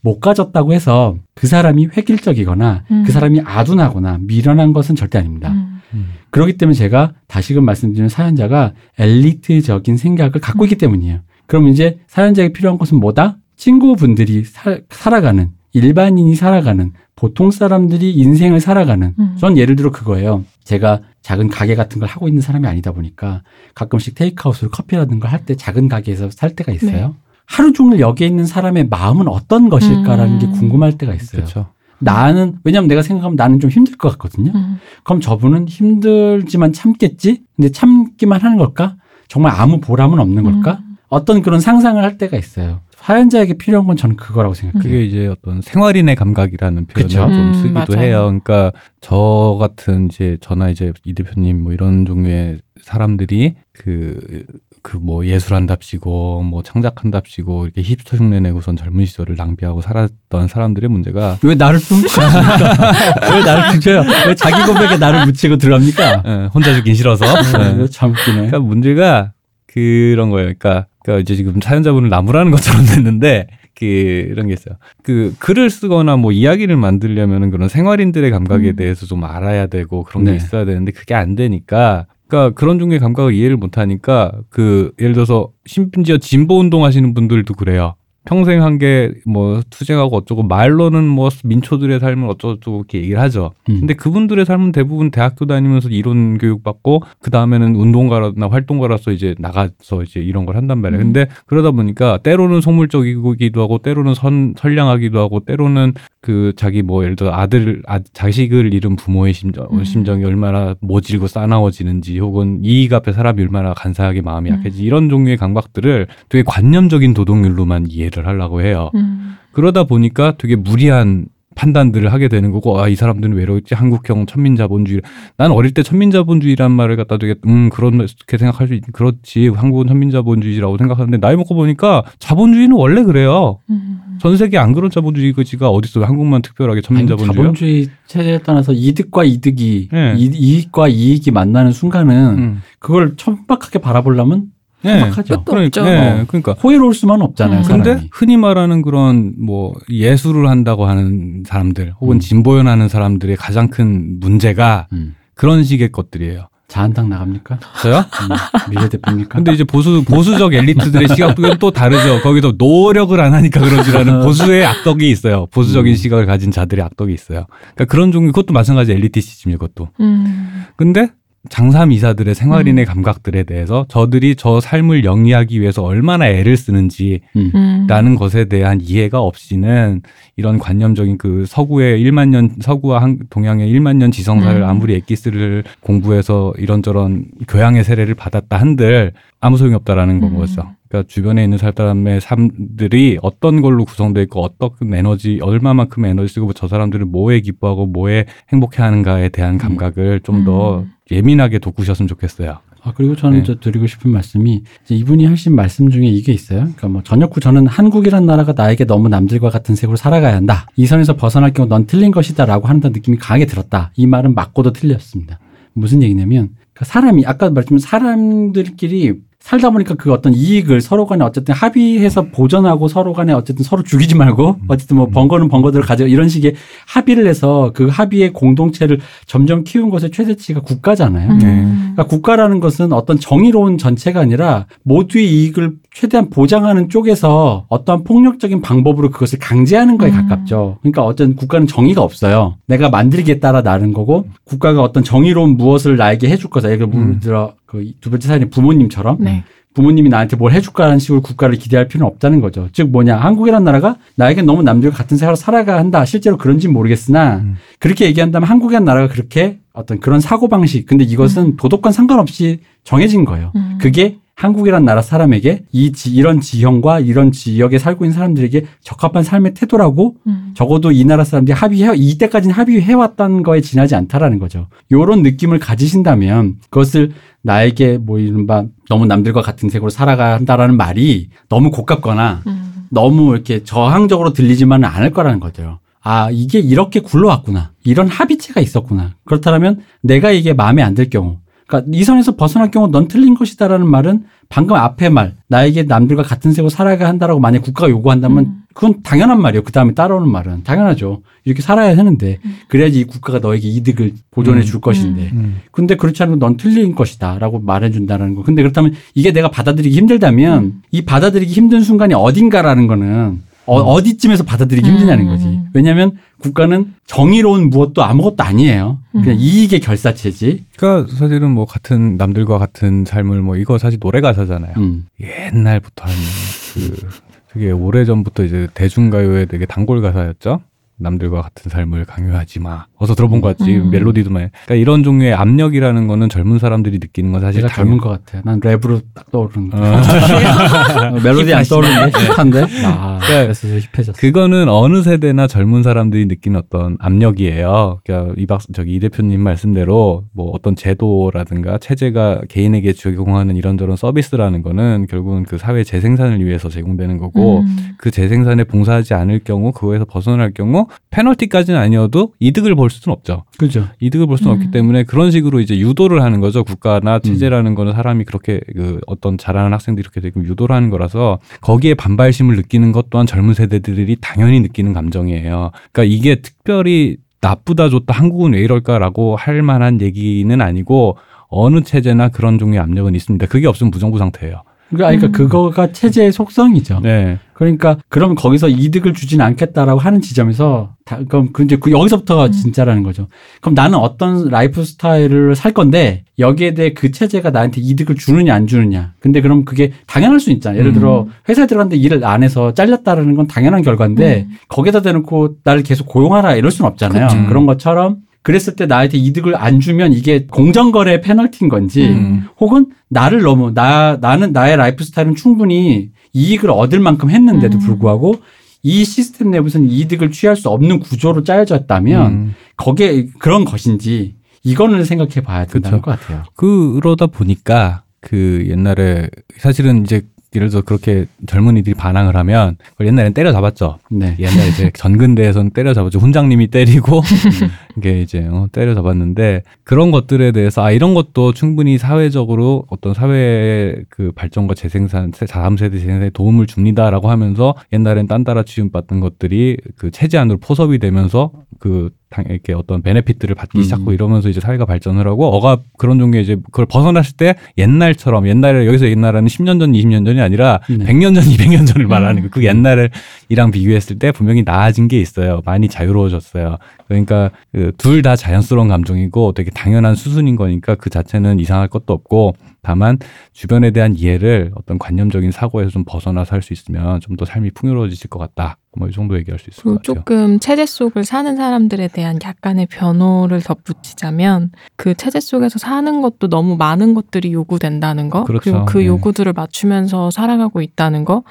못 가졌다고 해서 그 사람이 획일적이거나 음. 그 사람이 아둔하거나 미련한 것은 절대 아닙니다. 음. 그렇기 때문에 제가 다시금 말씀드리는 사연자가 엘리트적인 생각을 갖고 있기 때문이에요. 그럼 이제 사연자에게 필요한 것은 뭐다? 친구분들이 살- 살아가는 일반인이 살아가는 보통 사람들이 인생을 살아가는 음. 전 예를 들어 그거예요. 제가 작은 가게 같은 걸 하고 있는 사람이 아니다 보니까 가끔씩 테이크아웃으로 커피라든가 할 때 작은 가게에서 살 때가 있어요. 하루 종일 여기에 있는 사람의 마음은 어떤 것일까라는 게 음. 궁금할 때가 있어요. 그렇죠. 나는 왜냐면 내가 생각하면 나는 좀 힘들 것 같거든요. 음. 그럼 저분은 힘들지만 참겠지? 근데 참기만 하는 걸까? 정말 아무 보람은 없는 걸까? 음. 어떤 그런 상상을 할 때가 있어요. 사연자에게 필요한 건 저는 그거라고 생각해요. 그게 이제 어떤 생활인의 감각이라는 표현을 그쵸. 좀 음, 쓰기도 맞아요. 해요. 그러니까 저 같은 이제 저나 이제 이 대표님 뭐 이런 종류의 사람들이 그 그 뭐 예술한답시고 뭐 창작한답시고 이렇게 힙스터 흉내 내고선 젊은 시절을 낭비하고 살았던 사람들의 문제가 왜 나를 훔쳐합니까? 왜 나를 훔쳐요? 왜 자기 고백에 나를 묻히고 들어갑니까? 예, 혼자 죽긴 싫어서 예. 네. 참 웃기네. 그러니까 문제가 그런 거예요. 그러니까, 그러니까 이제 지금 사연자분을 나무라는 것처럼 됐는데 그런 게 있어요. 그 글을 쓰거나 뭐 이야기를 만들려면은 그런 생활인들의 감각에 음. 대해서 좀 알아야 되고 그런 게 네. 있어야 되는데 그게 안 되니까 그러니까 그런 종류의 감각을 이해를 못 하니까 그 예를 들어서 심지어 진보 운동 하시는 분들도 그래요. 평생 한 게 뭐 투쟁하고 어쩌고 말로는 뭐 민초들의 삶을 어쩌고 이렇게 얘기를 하죠. 음. 근데 그분들의 삶은 대부분 대학교 다니면서 이론 교육 받고 그 다음에는 운동가나 활동가로서 이제 나가서 이제 이런 걸 한단 말이에요. 음. 근데 그러다 보니까 때로는 속물적이기도 하고 때로는 선 선량하기도 하고 때로는 그 자기 뭐 예를 들어 아들 아, 자식을 잃은 부모의 심정 음. 심정이 얼마나 모질고 싸나워지는지 혹은 이익 앞에 사람이 얼마나 간사하게 마음이 음. 약해지 이런 종류의 감각들을 되게 관념적인 도덕률로만 이해를 하려고 해요. 음. 그러다 보니까 되게 무리한 판단들을 하게 되는 거고 아 이 사람들은 왜 이러지 한국형 천민자본주의 난 어릴 때 천민자본주의란 말을 갖다 되게 음 그렇게 생각할 수 있, 그렇지 한국은 천민자본주의라고 생각하는데 나이 먹고 보니까 자본주의는 원래 그래요 음. 전 세계 안 그런 자본주의가 어디 있어요 한국만 특별하게 천민자본주의 자본주의 체제에 떠나서 이득과 이득이 네. 이, 이익과 이익이 만나는 순간은 음. 그걸 천박하게 바라보려면 네. 천박하죠. 끝도 그러니까, 없죠. 네. 어. 그러니까 호의로울 수만 없잖아요. 음. 근데 사람이. 흔히 말하는 그런 뭐 예술을 한다고 하는 사람들 혹은 음. 진보연하는 사람들의 가장 큰 문제가 음. 그런 식의 것들이에요. 자한당 나갑니까? 저요? 음, 미래대표입니까? 근데 이제 보수 보수적 엘리트들의 시각도 또 다르죠. 거기서 노력을 안 하니까 그러지라는 보수의 악덕이 있어요. 보수적인 음. 시각을 가진 자들의 악덕이 있어요. 그러니까 그런 종류 그것도 마찬가지 엘리티시즘이 그것도. 음. 근데 장삼 이사들의 생활인의 감각들에 대해서 저들이 저 삶을 영위하기 위해서 얼마나 애를 쓰는지 음. 음. 라는 것에 대한 이해가 없이는 이런 관념적인 그 서구의 1만 년 서구와 한, 동양의 1만 년 지성사를 음. 아무리 엑기스를 공부해서 이런저런 교양의 세례를 받았다 한들 아무 소용이 없다라는 건 음. 거죠. 그러니까 주변에 있는 사람의 삶들이 어떤 걸로 구성되어 있고 어떤 에너지 얼마만큼 에너지 쓰고 저 사람들은 뭐에 기뻐하고 뭐에 행복해하는가에 대한 감각을 좀더 음. 예민하게 돋구셨으면 좋겠어요. 아, 그리고 저는 네. 저 드리고 싶은 말씀이 이제 이분이 하신 말씀 중에 이게 있어요. 그러니까 뭐 저녁 후 저는 한국이란 나라가 나에게 너무 남들과 같은 색으로 살아가야 한다. 이 선에서 벗어날 경우 넌 틀린 것이다라고 하는 느낌이 강하게 들었다. 이 말은 맞고도 틀렸습니다. 무슨 얘기냐면 그러니까 사람이 아까 말씀드린 사람들끼리 살다 보니까 그 어떤 이익을 서로 간에 어쨌든 합의해서 보전하고 서로 간에 어쨌든 서로 죽이지 말고 어쨌든 뭐 번거는 번거대로 가져 이런 식의 합의를 해서 그 합의의 공동체를 점점 키운 것의 최대치가 국가잖아요. 음. 네. 그러니까 국가라는 것은 어떤 정의로운 전체가 아니라 모두의 이익을 최대한 보장하는 쪽에서 어떠한 폭력적인 방법으로 그것을 강제하는 거에 음. 가깝죠. 그러니까 어떤 국가는 정의가 없어요. 내가 만들기에 따라 나른 거고 국가가 어떤 정의로운 무엇을 나에게 해줄 거다. 예를 음. 들어 그 두 번째 사연이 부모님처럼 네. 부모님이 나한테 뭘 해줄까라는 식으로 국가를 기대할 필요는 없다는 거죠. 즉 뭐냐 한국이라는 나라가 나에게 너무 남들과 같은 생활을 살아가야 한다. 실제로 그런지는 모르겠으나 음. 그렇게 얘기한다면 한국이라는 나라가 그렇게 어떤 그런 사고 방식. 근데 이것은 도덕과 상관없이 정해진 거예요. 음. 그게 한국이란 나라 사람에게 이 지, 이런 지형과 이런 지역에 살고 있는 사람들에게 적합한 삶의 태도라고 음. 적어도 이 나라 사람들이 합의해 이때까지는 합의해 왔던 거에 지나지 않다라는 거죠. 요런 느낌을 가지신다면 그것을 나에게 뭐 이른바 너무 남들과 같은 색으로 살아가야 한다라는 말이 너무 고깝거나 음. 너무 이렇게 저항적으로 들리지만은 않을 거라는 거죠. 아, 이게 이렇게 굴러왔구나. 이런 합의체가 있었구나. 그렇다면 내가 이게 마음에 안 들 경우. 그러니까 이 선에서 벗어날 경우 넌 틀린 것이다라는 말은 방금 앞에 말, 나에게 남들과 같은 색으로 살아가야 한다라고 만약 국가가 요구한다면 음. 그건 당연한 말이에요. 그 다음에 따라오는 말은. 당연하죠. 이렇게 살아야 하는데 그래야지 이 국가가 너에게 이득을 보존해 줄 것인데. 음. 근데 그렇지 않으면 넌 틀린 것이다. 라고 말해 준다는 거. 근데 그렇다면 이게 내가 받아들이기 힘들다면 이 받아들이기 힘든 순간이 어딘가라는 거는 어, 디쯤에서 받아들이기 힘드냐는 거지. 음. 왜냐하면 국가는 정의로운 무엇도 아무것도 아니에요. 그냥 음. 이익의 결사체지. 그러니까 사실은 뭐 같은 남들과 같은 삶을 뭐 이거 사실 노래 가사잖아요. 음. 옛날부터 한그 되게 오래 전부터 이제 대중가요의 되게 단골 가사였죠. 남들과 같은 삶을 강요하지 마. 어서 들어본 것 같지. 음. 멜로디도 많이. 그러니까 이런 종류의 압력이라는 거는 젊은 사람들이 느끼는 건 사실 제가 젊은 것 같아요. 난 랩으로 딱 떠오르는 거. 어. 어, 멜로디 안 떠오르는데 힙한데. 아, 네. 그래서 힙해졌어. 그거는 어느 세대나 젊은 사람들이 느끼는 어떤 압력이에요. 그러니까 이박 저기 이 대표님 말씀대로 뭐 어떤 제도라든가 체제가 개인에게 적용하는 이런저런 서비스라는 거는 결국은 그 사회 재생산을 위해서 제공되는 거고 음. 그 재생산에 봉사하지 않을 경우 그거에서 벗어날 경우 페널티까지는 아니어도 이득을 볼 수는 없죠. 그죠. 이득을 볼 수는 음. 없기 때문에 그런 식으로 이제 유도를 하는 거죠. 국가나 체제라는 거는 사람이 그렇게 그 어떤 잘하는 학생들이 이렇게 되게 유도를 하는 거라서 거기에 반발심을 느끼는 것 또한 젊은 세대들이 당연히 느끼는 감정이에요. 그러니까 이게 특별히 나쁘다 좋다 한국은 왜 이럴까라고 할 만한 얘기는 아니고 어느 체제나 그런 종류의 압력은 있습니다. 그게 없으면 무정부 상태예요. 그러니까, 그러니까 음. 그거가 체제의 속성이죠. 네. 그러니까 그럼 거기서 이득을 주진 않겠다라고 하는 지점에서 다, 그럼 그 이제 그 여기서부터가 음. 진짜라는 거죠. 그럼 나는 어떤 라이프 스타일을 살 건데 여기에 대해 그 체제가 나한테 이득을 주느냐 안 주느냐. 근데 그럼 그게 당연할 수 있잖아. 예를 들어 음. 회사에 들어갔는데 일을 안 해서 잘렸다라는 건 당연한 결과인데 음. 거기다 대놓고 나를 계속 고용하라 이럴 수는 없잖아요. 그쵸. 그런 것처럼 그랬을 때 나한테 이득을 안 주면 이게 공정거래 페널티인 건지 음. 혹은 나를 너무 나 나는 나의 라이프 스타일은 충분히 이익을 얻을 만큼 했는데도 음. 불구하고 이 시스템 내부에서는 이득을 취할 수 없는 구조로 짜여졌다면 음. 거기에 그런 것인지 이거는 생각해 봐야 된다는 그쵸. 것 같아요. 그러다 보니까 그 옛날에 사실은 이제 예를 들어 그렇게 젊은이들이 반항을 하면 그걸 옛날엔 때려잡았죠. 네. 옛날 이제 전근대에서는 때려잡았죠. 훈장님이 때리고 이게 이제 어, 때려잡았는데 그런 것들에 대해서 아 이런 것도 충분히 사회적으로 어떤 사회의 그 발전과 재생산, 다음 세대 재생산에 도움을 줍니다라고 하면서 옛날엔 딴따라 취급받던 것들이 그 체제 안으로 포섭이 되면서 그 당- 이렇게 어떤 베네핏들을 받기 음. 시작하고 이러면서 이제 사회가 발전을 하고 어가 그런 종류의 이제 그걸 벗어났을 때 옛날처럼 옛날에 여기서 옛날에는 10년 전, 20년 전이 아니라 네. 100년 전, 200년 전을 음. 말하는 거. 그 옛날을 이랑 비교했을 때 분명히 나아진 게 있어요. 많이 자유로워졌어요. 그러니까 둘다 자연스러운 감정이고 되게 당연한 수순인 거니까 그 자체는 이상할 것도 없고 다만 주변에 대한 이해를 어떤 관념적인 사고에서 좀 벗어나서 할 수 있으면 좀 더 삶이 풍요로워지실 것 같다. 뭐 이 정도 얘기할 수 있을 것 같아요. 조금 체제 속을 사는 사람들에 대한 약간의 변호를 덧붙이자면 그 체제 속에서 사는 것도 너무 많은 것들이 요구된다는 거 그렇죠. 리고그 네. 요구들을 맞추면서 살아가고 있다는 거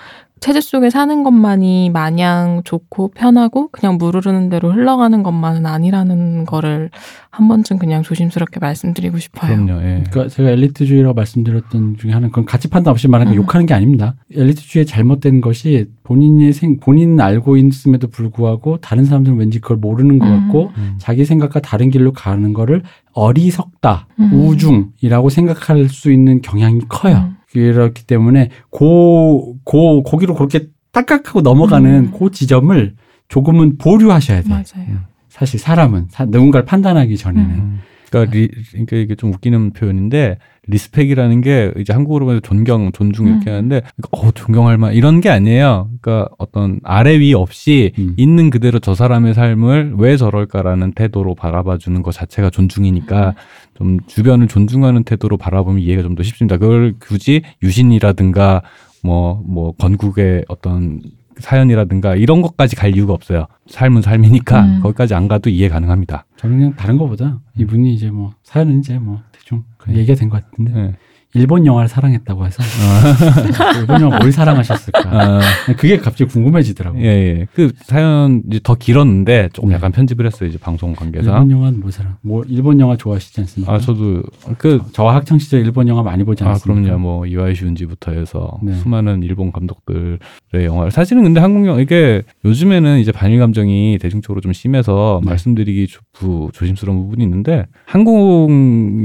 체제 속에 사는 것만이 마냥 좋고 편하고 그냥 물 흐르는 대로 흘러가는 것만은 아니라는 거를 한 번쯤 그냥 조심스럽게 말씀드리고 싶어요. 그럼요. 예. 그러니까 제가 엘리트주의라고 말씀드렸던 중에 하나는 그건 가치 판단 없이 말하는 거 음. 욕하는 게 아닙니다. 엘리트주의의 잘못된 것이 본인의 생 본인은 알고 있음에도 불구하고 다른 사람들은 왠지 그걸 모르는 것 음. 같고 음. 자기 생각과 다른 길로 가는 거를 어리석다, 음. 우중이라고 생각할 수 있는 경향이 커요. 음. 그렇기 때문에 고, 고, 거기로 그렇게 딱딱하고 넘어가는 음. 그 지점을 조금은 보류하셔야 돼요. 맞아요. 사실 사람은 사- 누군가를 판단하기 전에는. 음. 그러니까, 리, 그러니까 이게 좀 웃기는 표현인데 respect이라는 게 이제 한국어로 보면 존경, 존중 이렇게 음. 하는데 어 존경할 만 이런 게 아니에요. 그러니까 어떤 아래 위 없이 음. 있는 그대로 저 사람의 삶을 왜 저럴까라는 태도로 바라봐 주는 것 자체가 존중이니까 좀 주변을 존중하는 태도로 바라보면 이해가 좀 더 쉽습니다. 그걸 굳이 유신이라든가 뭐뭐 건국의 어떤 사연이라든가 이런 것까지 갈 이유가 없어요. 삶은 삶이니까 음. 거기까지 안 가도 이해 가능합니다. 저는 그냥 다른 거보다 이분이 이제 뭐 사연은 이제 뭐 대충 음. 얘기가 된 것 같은데 네. 일본 영화를 사랑했다고 해서 일본 영화 뭘 사랑하셨을까? 아, 그게 갑자기 궁금해지더라고. 예, 예. 그 사연 이제 더 길었는데 조금 네. 약간 편집을 했어요. 이제 방송 관계상. 일본 영화는 뭐 사랑? 뭐 일본 영화 좋아하시지 않습니까? 아, 저도 그 저와 학창 시절 일본 영화 많이 보지 아, 않았습니까? 그럼요. 뭐 이와이 슈운지부터 해서 네. 수많은 일본 감독들의 영화를 사실은 근데 한국 영화 이게 요즘에는 이제 반일 감정이 대중적으로 좀 심해서 네. 말씀드리기 조, 부, 조심스러운 부분이 있는데 한국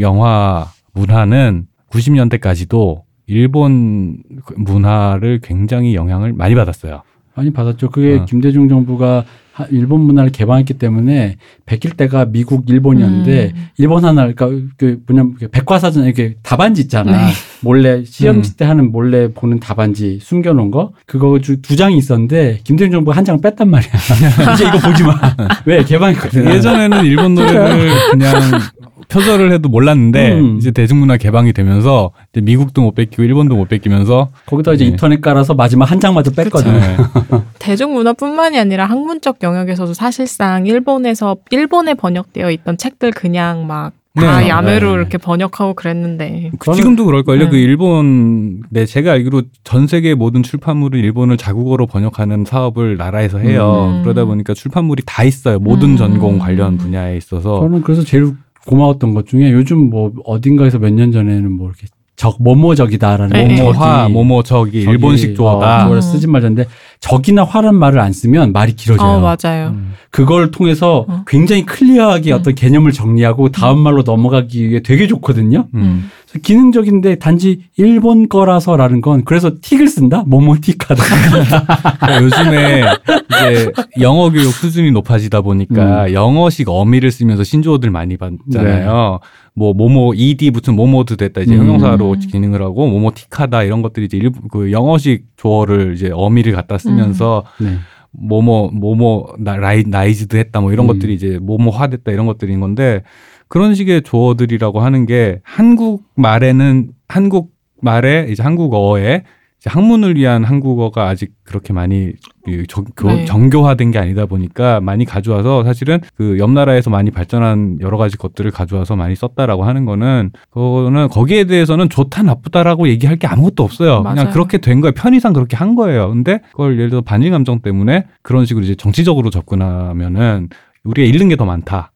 영화 문화는 90년대까지도 일본 그 문화를 굉장히 영향을 많이 받았어요. 많이 받았죠. 그게 어. 김대중 정부가 하- 일본 문화를 개방했기 때문에 백일 때가 미국 일본이었는데 음. 일본 하나 그러니까 그 뭐냐면 그 백과사전 이렇게 답안지 있잖아. 네. 몰래 시험 음. 때 하는 몰래 보는 답안지 숨겨 놓은 거 그거 주- 두 장이 있었는데 김대중 정부가 한 장 뺐단 말이야. 이제 이거 보지 마. 왜 개방했거든. 예전에는 일본 노래를 그냥 표절을 해도 몰랐는데 음. 이제 대중문화 개방이 되면서 이제 미국도 못 뺏기고 일본도 못 뺏기면서 거기다 이제 네. 인터넷 깔아서 마지막 한 장마저 뺐거든. 네. 대중문화뿐만이 아니라 학문적 영역에서도 사실상 일본에서 일본에 번역되어 있던 책들 그냥 막 다 네. 야매로 네. 이렇게 번역하고 그랬는데 그 지금도 그럴걸요. 네. 그 일본, 네, 제가 알기로 전 세계 모든 출판물을 일본을 자국어로 번역하는 사업을 나라에서 해요. 음. 그러다 보니까 출판물이 다 있어요. 모든 음. 전공 관련 분야에 있어서. 저는 그래서 제일 고마웠던 것 중에 요즘 뭐 어딘가에서 몇 년 전에는 뭐 이렇게 적 뭐뭐적이다라는 네. 모모 적이 화, 모모 저기, 저기, 일본식 조어다. 어, 그걸 음. 쓰지 말자는데 적이나 화란 말을 안 쓰면 말이 길어져요. 어 맞아요. 음. 그걸 통해서 어. 굉장히 클리어하게 음. 어떤 개념을 정리하고 다음 말로 넘어가기 위해 되게 좋거든요. 음. 기능적인데 단지 일본 거라서라는 건 그래서 틱을 쓴다? 뭐뭐틱하다. 그러니까 요즘에 이제 영어 교육 수준이 높아지다 보니까 영어식 어미를 쓰면서 신조어들 많이 받잖아요. 뭐 모모 ed 붙은 모모드 됐다 이제 음. 형용사로 기능을 하고 모모틱하다 이런 것들이 이제 일, 그 영어식 조어를 이제 어미를 갖다 쓰면서 네. 모모 모모 나, 라이, 나이즈드 했다 뭐 이런 음. 것들이 이제 모모화 됐다 이런 것들인 건데 그런 식의 조어들이라고 하는 게 한국 말에는 한국 말에 이제 한국어에 학문을 위한 한국어가 아직 그렇게 많이 그 정, 교- 네. 정교화된 게 아니다 보니까 많이 가져와서 사실은 그 옆 나라에서 많이 발전한 여러 가지 것들을 가져와서 많이 썼다라고 하는 거는 그거는 거기에 대해서는 좋다 나쁘다라고 얘기할 게 아무것도 없어요. 그냥 맞아요. 그렇게 된 거예요. 편의상 그렇게 한 거예요. 근데 그걸 예를 들어 반일 감정 때문에 그런 식으로 이제 정치적으로 접근하면은 우리가 잃는 게 더 많다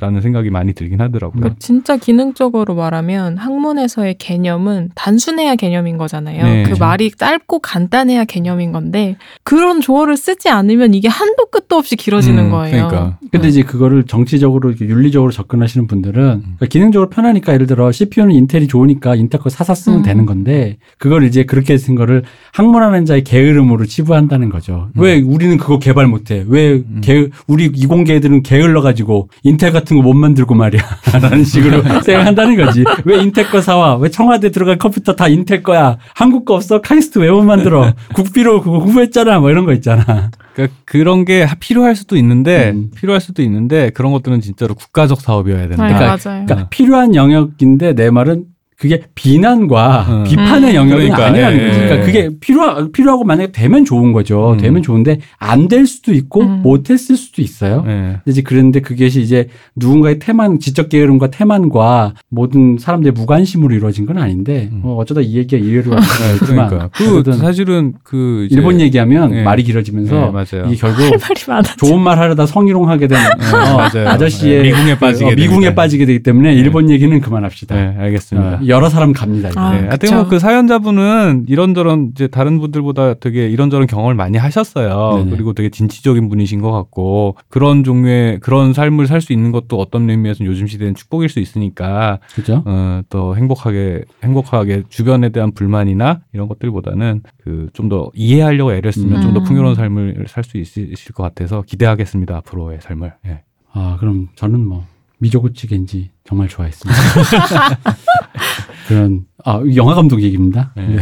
라는 음. 생각이 많이 들긴 하더라고요. 그러니까 진짜 기능적으로 말하면 학문에서의 개념은 단순해야 개념인 거잖아요. 네. 그 말이 짧고 간단해야 개념인 건데 그런 조어를 쓰지 않으면 이게 한도 끝도 없이 길어지는 음, 거예요. 그러니까. 근데 이제 그거를 정치적으로 윤리적으로 접근하시는 분들은 그러니까 기능적으로 편하니까 예를 들어 CPU는 인텔이 좋으니까 인텔 거 사서 쓰면 음. 되는 건데 그걸 이제 그렇게 쓴 거를 학문하는 자의 게으름으로 치부한다는 거죠. 음. 왜 우리는 그거 개발 못해? 왜 음. 게, 우리 이공계들은 게을러 가지고 인텔 같은 거 못 만들고 말이야? 라는 식으로 생각한다는 거지. 왜 인텔 거 사와? 왜 청와대 들어간 컴퓨터 다 인텔 거야? 한국 거 없어? 카이스트 왜 못 만들어? 국비로 그거 후보했잖아. 뭐 이런 거 있잖아. 그러니까 그런 게 필요할 수도 있는데 음. 필요할 수도 있는데 그런 것들은 진짜로 국가적 사업이어야 된다. 네, 그러니까 맞아요. 그러니까 필요한 영역인데 내 말은 그게 비난과 음. 비판의 음. 영역은 그러니까, 아니라는 예, 거죠. 그러니까 예. 그게 필요 필요하고 만약에 되면 좋은 거죠. 음. 되면 좋은데 안 될 수도 있고 음. 못했을 수도 있어요. 네. 근데 이제 그런데 그것이 이제 누군가의 태만 지적 게으름과 태만과 모든 사람들의 무관심으로 이루어진 건 아닌데 음. 뭐 어쩌다 이 얘기가 이래로 네, 왔지만 그러니까 그 사실은 그 이제- 일본 얘기하면 예. 말이 길어지면서 네, 맞아요. 이게 결국 할 말이 많아. 좋은 말 하려다 성희롱하게 된 네, 어. 아저씨의 네, 미궁에 빠지게 어, 미궁에 됩니다. 빠지게 되기 때문에 일본 얘기는 그만합시다. 네, 알겠습니다. 어, 여러 사람 갑니다. 이거. 아, 네, 하여튼. 뭐그 사연자분은 이런저런 이제 다른 분들보다 되게 이런저런 경험을 많이 하셨어요. 네네. 그리고 되게 진취적인 분이신 것 같고 그런 종류의 그런 삶을 살 수 있는 것도 어떤 의미에서는 요즘 시대는 축복일 수 있으니까 그죠? 어, 또 행복하게 행복하게 주변에 대한 불만이나 이런 것들보다는 그 좀 더 이해하려고 애를 쓰면 음. 좀더 풍요로운 삶을 살 수 있으실 것 같아서 기대하겠습니다 앞으로의 삶을. 예. 아, 그럼 저는 뭐 미조구치 겐지 정말 좋아했습니다. 그런 아 영화 감독 얘기입니다. 네.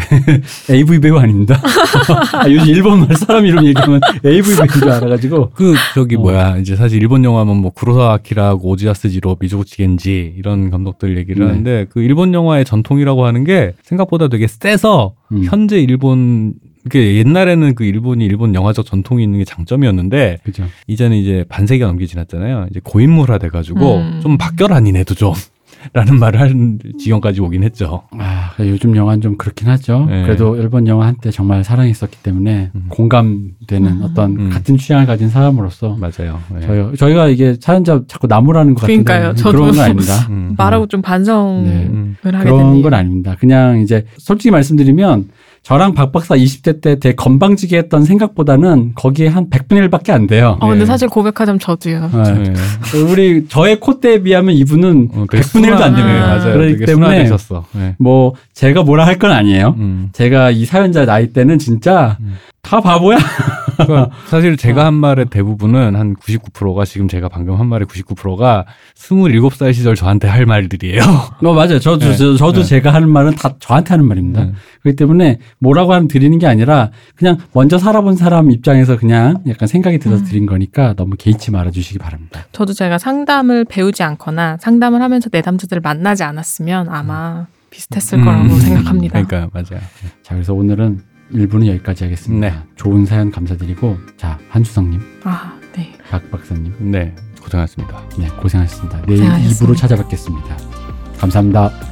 AV 배우 아닙니다. 아, 요즘 일본 말 사람 이름 얘기하면 AV 배우인 줄 알아가지고 그 저기 어. 뭐야 이제 사실 일본 영화면 뭐 구로사와 아키라하고 오지아스 지로 미조구치 겐지 이런 감독들 얘기를 네. 하는데 그 일본 영화의 전통이라고 하는 게 생각보다 되게 세서 음. 현재 일본 그 옛날에는 그 일본이 일본 영화적 전통이 있는 게 장점이었는데 그죠. 이제는 이제 반세기가 넘게 지났잖아요. 이제 고인물화 돼가지고 음. 좀 바뀌어라 니네도 좀 라는 말을 하는 지경까지 오긴 했죠. 아 요즘 영화는 좀 그렇긴 하죠. 네. 그래도 일본 영화 한때 정말 사랑했었기 때문에 음. 공감되는 음. 어떤 음. 같은 취향을 가진 사람으로서 맞아요. 네. 저희, 저희가 이게 사연자 자꾸 나무라는 것 같은데 그러니까요. 저도 그런 건 아닙니다. 음. 말하고 좀 반성을 네. 음. 하게 그런. 건 아닙니다. 그냥 이제 솔직히 말씀드리면 저랑 박 박사 20대 때 되게 건방지게 했던 생각보다는 거기에 한 100분의 1밖에 안 돼요. 어, 근데 네. 사실 고백하자면 저도요. 네. 네. 우리 저의 콧대에 비하면 이분은 어, 되게 100분의 1도 안 됩니다. 네, 맞아요. 그렇기 되게 때문에 순화되셨어. 네. 뭐 제가 뭐라 할 건 아니에요. 음. 제가 이 사연자 나이 때는 진짜 음. 다 바보야. 그러니까 사실 제가 한 말의 대부분은 한 99%가 지금 제가 방금 한 말의 99%가 27살 시절 저한테 할 말들이에요. 어 맞아요. 저도 네. 저, 도 네. 제가 하는 말은 다 저한테 하는 말입니다. 네. 그렇기 때문에 뭐라고 하면 드리는 게 아니라 그냥 먼저 살아본 사람 입장에서 그냥 약간 생각이 들어서 음. 드린 거니까 너무 개의치 말아주시기 바랍니다. 저도 제가 상담을 배우지 않거나 상담을 하면서 내담자들을 만나지 않았으면 아마 비슷했을 음. 거라고 생각합니다. 그러니까 맞아요. 자 그래서 오늘은 1부는 여기까지 하겠습니다. 네. 좋은 사연 감사드리고 자 한수성님, 아, 네. 박 박사님, 네, 고생하셨습니다. 네 고생하셨습니다. 내일 고생하셨습니다. 2부로 찾아뵙겠습니다. 감사합니다.